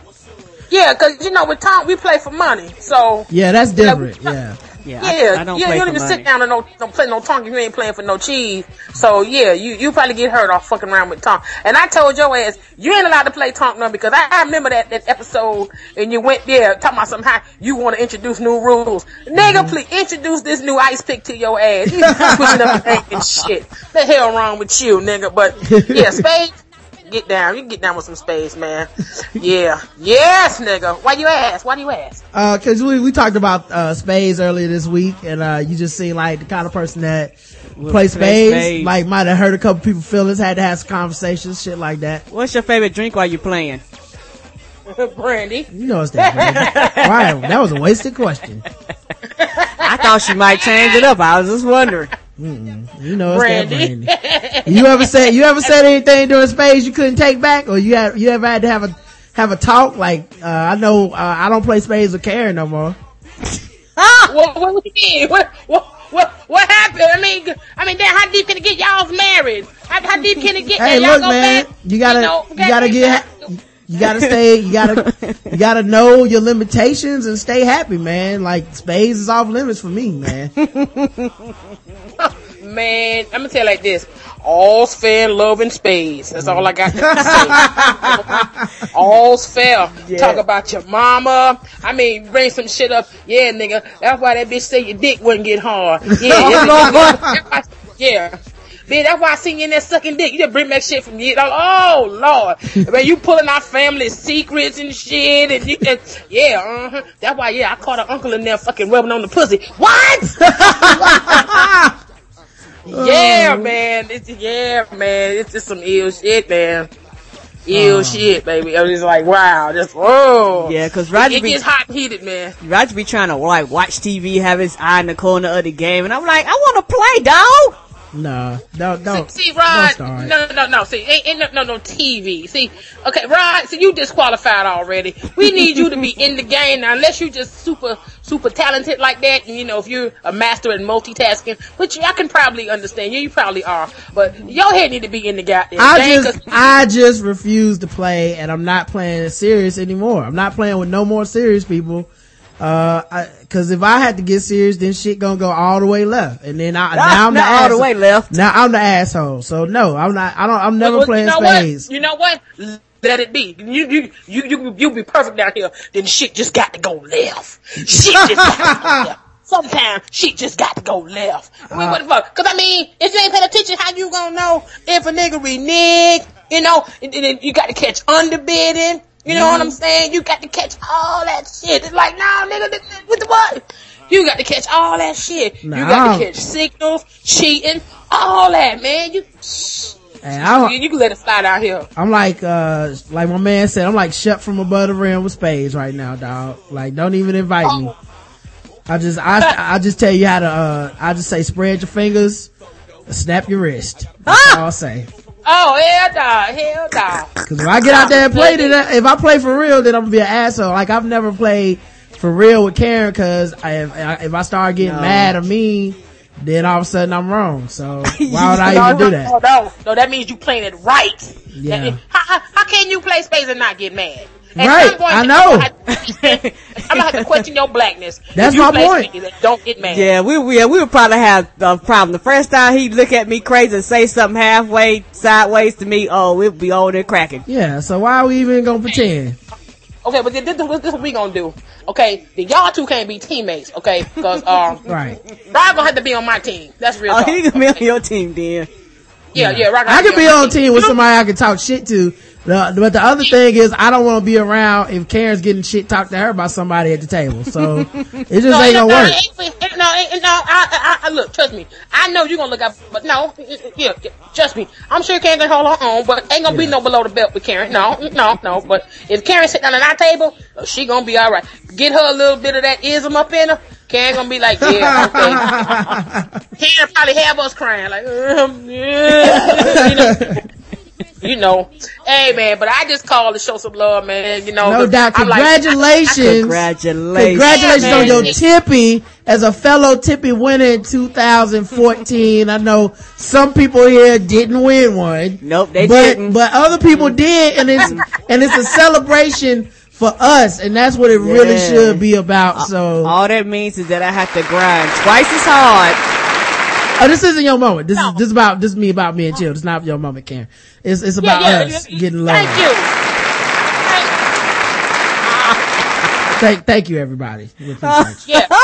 yeah, cause you know with talk we play for money, so. Yeah, that's different. Yeah. Yeah, Yeah, I, I don't yeah, play you don't even money. sit down and no, don't play no tonk if you ain't playing for no cheese. So yeah, you, you probably get hurt off fucking around with tonk. And I told your ass, you ain't allowed to play tonk no because I, I remember that, that episode and you went there talking about somehow you want to introduce new rules. Nigga, mm-hmm. please introduce this new ice pick to your ass. You switching up the and shit. The hell wrong with you, nigga? But yeah, spades. Get down. You can get down with some spades, man. Yeah. Yes, nigga. Why you ask? Why do you ask? Uh, cause we, we talked about, uh, spades earlier this week and, uh, you just seem like the kind of person that Would play play spades, spades. like might have hurt a couple people feelings, had to have some conversations, shit like that. What's your favorite drink while you playing? Brandy. You know it's that. Brandy. right. That was a wasted question. I thought she might change it up. I was just wondering. You know it's Brandy. that Brandy. You ever said, you ever said anything during spades you couldn't take back or you had, you ever had to have a, have a talk? Like, uh, I know, uh, I don't play spades with Karen no more. what, what, what, what, what, what, what happened? I mean, I mean, then how deep can it get? Y'all's married. How, how deep can it get? Hey, y'all look, go man, back? you gotta, know, you gotta get, you gotta stay, you gotta, you gotta know your limitations and stay happy, man. Like spades is off limits for me, man. Man, I'm gonna tell you like this. All's fair in love and spades. That's all I got to say. All's fair. Talk about your mama. I mean, bring some shit up. Yeah, nigga. That's why that bitch say your dick wouldn't get hard. Yeah, yeah, Man, that's why I seen you in there sucking dick. You just bring back shit from you. Oh, Lord. Man, you pulling our family secrets and shit. And you, and, yeah, uh-huh. That's why, yeah, I caught an uncle in there fucking rubbing on the pussy. What? Yeah, man. It's yeah, man. It's just some ill shit, man. Ill shit, baby. I was just like, wow, just whoa. Yeah, cause Roger it be- gets hot heated, man. Roger be trying to like watch TV, have his eye in the corner of the game, and I'm like, I want to play, dog. No, no, no. See, Rod, no, no, no. See, ain't, ain't no, no, no TV. See, okay, Rod. See, you disqualified already. We need you to be in the game now, unless you just super, super talented like that. And, you know, if you're a master in multitasking, which I can probably understand. You, you probably are, but your head need to be in the goddamn I game. just, I just refuse to play, and I'm not playing serious anymore. I'm not playing with no more serious people. Uh, cause if I had to get serious, then shit gonna go all the way left, and then I, now I'm the all the asshole. way left. Now I'm the asshole. So no, I'm not. I don't. I'm never Well, playing you know spades. What? You know what? Let it be. You you you you you be perfect down here. Then shit just got to go left. Shit just got to go left. Sometimes shit just got to go left. I mean, what the fuck? Cause I mean, if you ain't paying attention, how you gonna know if a nigga renege? You know, and then you got to catch underbidding. You know what I'm saying? You got to catch all that shit. It's like, nah, nigga, th- th- what the what? You got to catch all that shit. You got to catch signals, cheating, all that, man. You, And I, you, you can let it slide out here. I'm like, uh, like my man said, I'm like shut from above the rim with spades right now, dog. Like, don't even invite me. I just, I, I just tell you how to, uh, I just say spread your fingers, snap your wrist. That's all I'll say. Oh, hell no, hell no. Cause if I get out there and play, then I- if I play for real, then I'm gonna be an asshole. Like I've never played for real with Karen, cause I, if, I, if I start getting No. mad or mean, then all of a sudden I'm wrong. So why would I no, even do that? No, no, no, that means you playing it right. Yeah. That- how, how, how can you play spades and not get mad? And Right, I'm I know. I'm not gonna have to question your blackness. That's you my point. spades Don't get mad. Yeah, we, we, yeah, we would probably have a problem. The first time he'd look at me crazy and say something halfway, sideways to me, oh, we'd be over there cracking. Yeah. So why are we even gonna pretend? Okay, but this, this, this is what we gonna do. Okay, then y'all two can't be teammates. Okay, because um, Right. Rod gonna have to be on my team. That's real. Oh, talk. he gonna be on your team then. yeah, yeah, Rod. I gonna could be my on team with somebody I can talk shit to. The- but the other thing is, I don't want to be around if Karen's getting shit talked to her by somebody at the table. So it just ain't no, gonna no, work. no, it- no. I, I, I, look, trust me. I know you're gonna look up, but no, yeah, yeah, trust me. I'm sure Karen can hold her own, but ain't gonna be no below the belt with Karen. No, no, no. But if Karen sit down at our table, she gonna be all right. Get her a little bit of that ism up in her. Karen gonna be like, yeah, okay. Karen probably have us crying like, um, yeah, you know. You know, hey man, but I just called to show some love, man. You know, No doubt. I'm like- Congratulations. Congratulations. Congratulations Yeah, on your man. Tippy as a fellow Tippy winner in 2014. I know some people here didn't win one. Nope, they but, didn't. But other people did and it's, and it's a celebration for us and that's what it really should be about. So, All that means is that I have to grind twice as hard. Oh, this isn't your moment. This is, this about, this is me about me and Chill. It's not your moment, Karen. It's, it's about yeah, us yeah, getting love. Thank you. Thank, thank you everybody. We appreciate you. Yeah.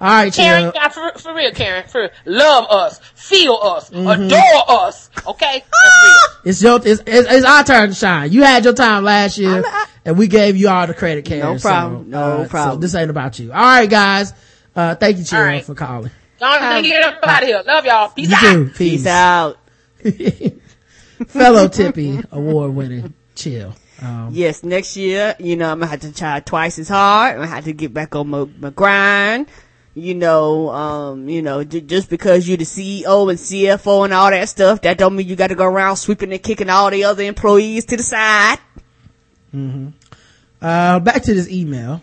All right, Karen, Chill. uh, for, for real, Karen, for real. love us, feel us, Mm-hmm. adore us. Okay, that's. It's your, it's, it's, it's our turn to shine. You had your time last year, and we gave you all the credit, Karen. No problem. So, No uh, So problem. this ain't about you. All right, guys. Uh, thank you, Chill, All right. for calling. Don't um, get up out of here. Love y'all. Peace You out. too. Peace. Peace out. Fellow Tippy award winning Chill. Um, Yes, next year, you know, I'm gonna have to try twice as hard. I'm gonna have to get back on my, my grind. You know, um, you know, j- just because you're the CEO and CFO and all that stuff, that don't mean you got to go around sweeping and kicking all the other employees to the side. Mm-hmm. Uh, back to this email.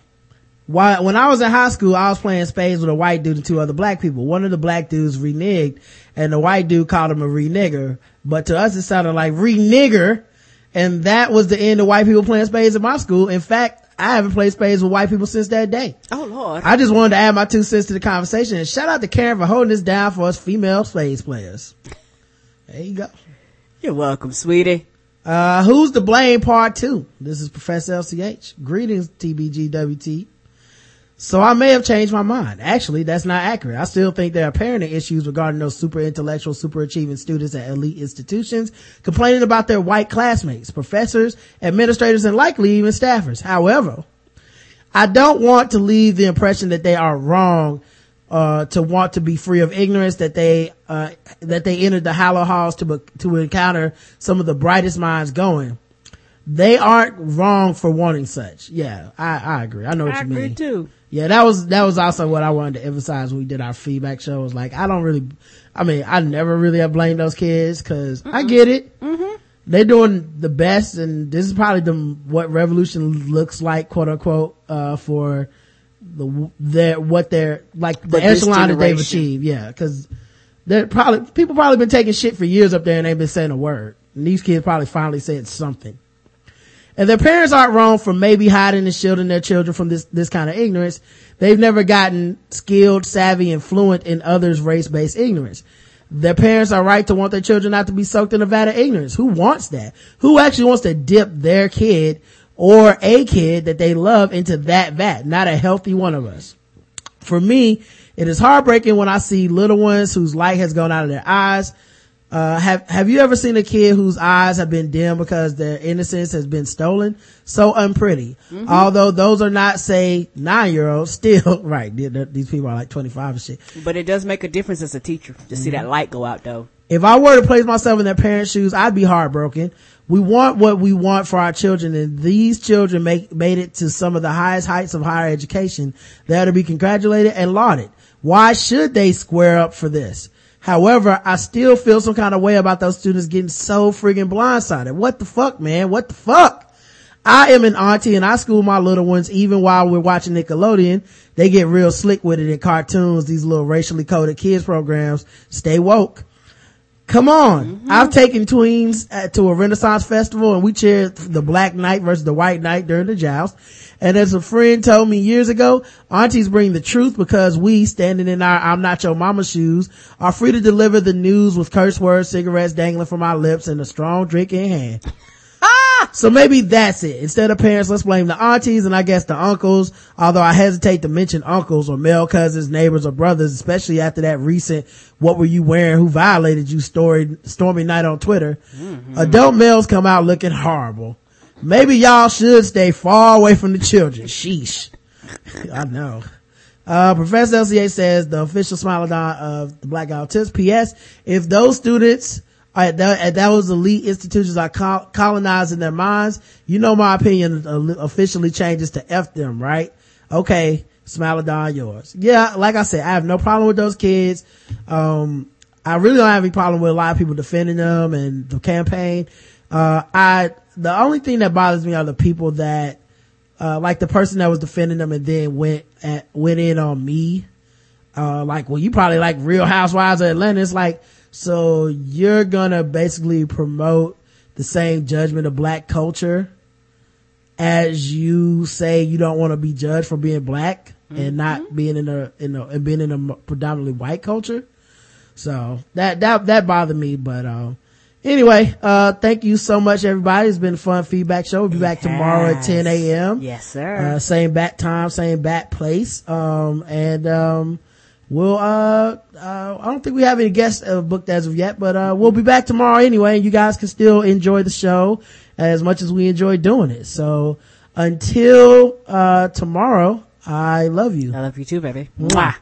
Why, when I was in high school, I was playing spades with a white dude and two other black people. One of the black dudes reneged and the white dude called him a renigger. But to us, it sounded like renigger. And that was the end of white people playing spades in my school. In fact, I haven't played spades with white people since that day. Oh Lord. I just wanted to add my two cents to the conversation and shout out to Karen for holding this down for us female spades players. There you go. You're welcome, sweetie. Uh, who's to blame part two? This is Professor LCH. Greetings, TBGWT. So I may have changed my mind. Actually, that's not accurate. I still think there are parenting issues regarding those super intellectual, super achieving students at elite institutions complaining about their white classmates, professors, administrators, and likely even staffers. However, I don't want to leave the impression that they are wrong uh, to want to be free of ignorance that they uh, that they entered the hollow halls to be- to encounter some of the brightest minds going. they aren't wrong for wanting such. Yeah, I, I agree. I know what I you mean. agree too. Yeah, that was, that was also what I wanted to emphasize when we did our feedback show was like, I don't really, I mean, I never really have blamed those kids cause I get it. Mm-hmm. They're doing the best and this is probably the, what revolution looks like, quote unquote, uh, for the, their, what they're, like the this echelon that they've achieved. Yeah, cause they're probably, people probably been taking shit for years up there and they've been saying a word. And these kids probably finally said something. And their parents aren't wrong for maybe hiding and shielding their children from this, this kind of ignorance. They've never gotten skilled, savvy, and fluent in others' race-based ignorance. Their parents are right to want their children not to be soaked in a vat of ignorance. Who wants that? Who actually wants to dip their kid or a kid that they love into that vat? Not a healthy one of us. For me, it is heartbreaking when I see little ones whose light has gone out of their eyes. Uh, have, have you ever seen a kid whose eyes have been dim because their innocence has been stolen? So unpretty. Although those are not, say, nine year olds, still, right, th- th- these people are like 25 and shit. But it does make a difference as a teacher to see Mm-hmm. that light go out though. If I were to place myself in their parents' shoes, I'd be heartbroken. We want what we want for our children and these children make, made it to some of the highest heights of higher education. They ought to be congratulated and lauded. Why should they square up for this? However, I still feel some kind of way about those students getting so friggin' blindsided. What the fuck, man? What the fuck? I am an auntie and I school my little ones even while we're watching Nickelodeon. They get real slick with it in cartoons, these little racially coded kids programs. Stay woke. Come on. Mm-hmm. I've taken tweens at, to a Renaissance festival and we cheered the black knight versus the white knight during the joust. And as a friend told me years ago, aunties bring the truth because we, standing in our I'm not your mama shoes, are free to deliver the news with curse words, cigarettes dangling from our lips and a strong drink in hand. So maybe that's it. Instead of parents, let's blame the aunties and I guess the uncles, although I hesitate to mention uncles or male cousins, neighbors or brothers, especially after that recent what were you wearing, who violated you story, stormy night on Twitter. Adult males come out looking horrible. Maybe y'all should stay far away from the children. Sheesh. I know. Uh, Professor LCA says the official smilodon of the Black Tips. P.S. If those students at, that, at those elite institutions are col- colonizing their minds, you know my opinion officially changes to F them, right? Okay. Smilodon yours. Yeah, like I said, I have no problem with those kids. Um, I really don't have any problem with a lot of people defending them and the campaign. Uh, I, the only thing that bothers me are the people that, uh, like the person that was defending them and then went at, went in on me. Uh, like, well, you probably like Real Housewives of Atlanta. It's like, so you're gonna basically promote the same judgment of black culture as you say you don't want to be judged for being black and not being in a, in a, and being in a predominantly white culture. So that, that, that bothered me, but, um, anyway, uh, thank you so much everybody. It's been a fun feedback show. We'll be back tomorrow at 10 a.m. Yes, sir. Uh, same bat time, same bat place. Um, and, um, we'll, uh, uh, I don't think we have any guests uh, booked as of yet, but, uh, we'll be back tomorrow anyway. And you guys can still enjoy the show as much as we enjoy doing it. So until, uh, tomorrow, I love you. I love you too, baby. Mwah.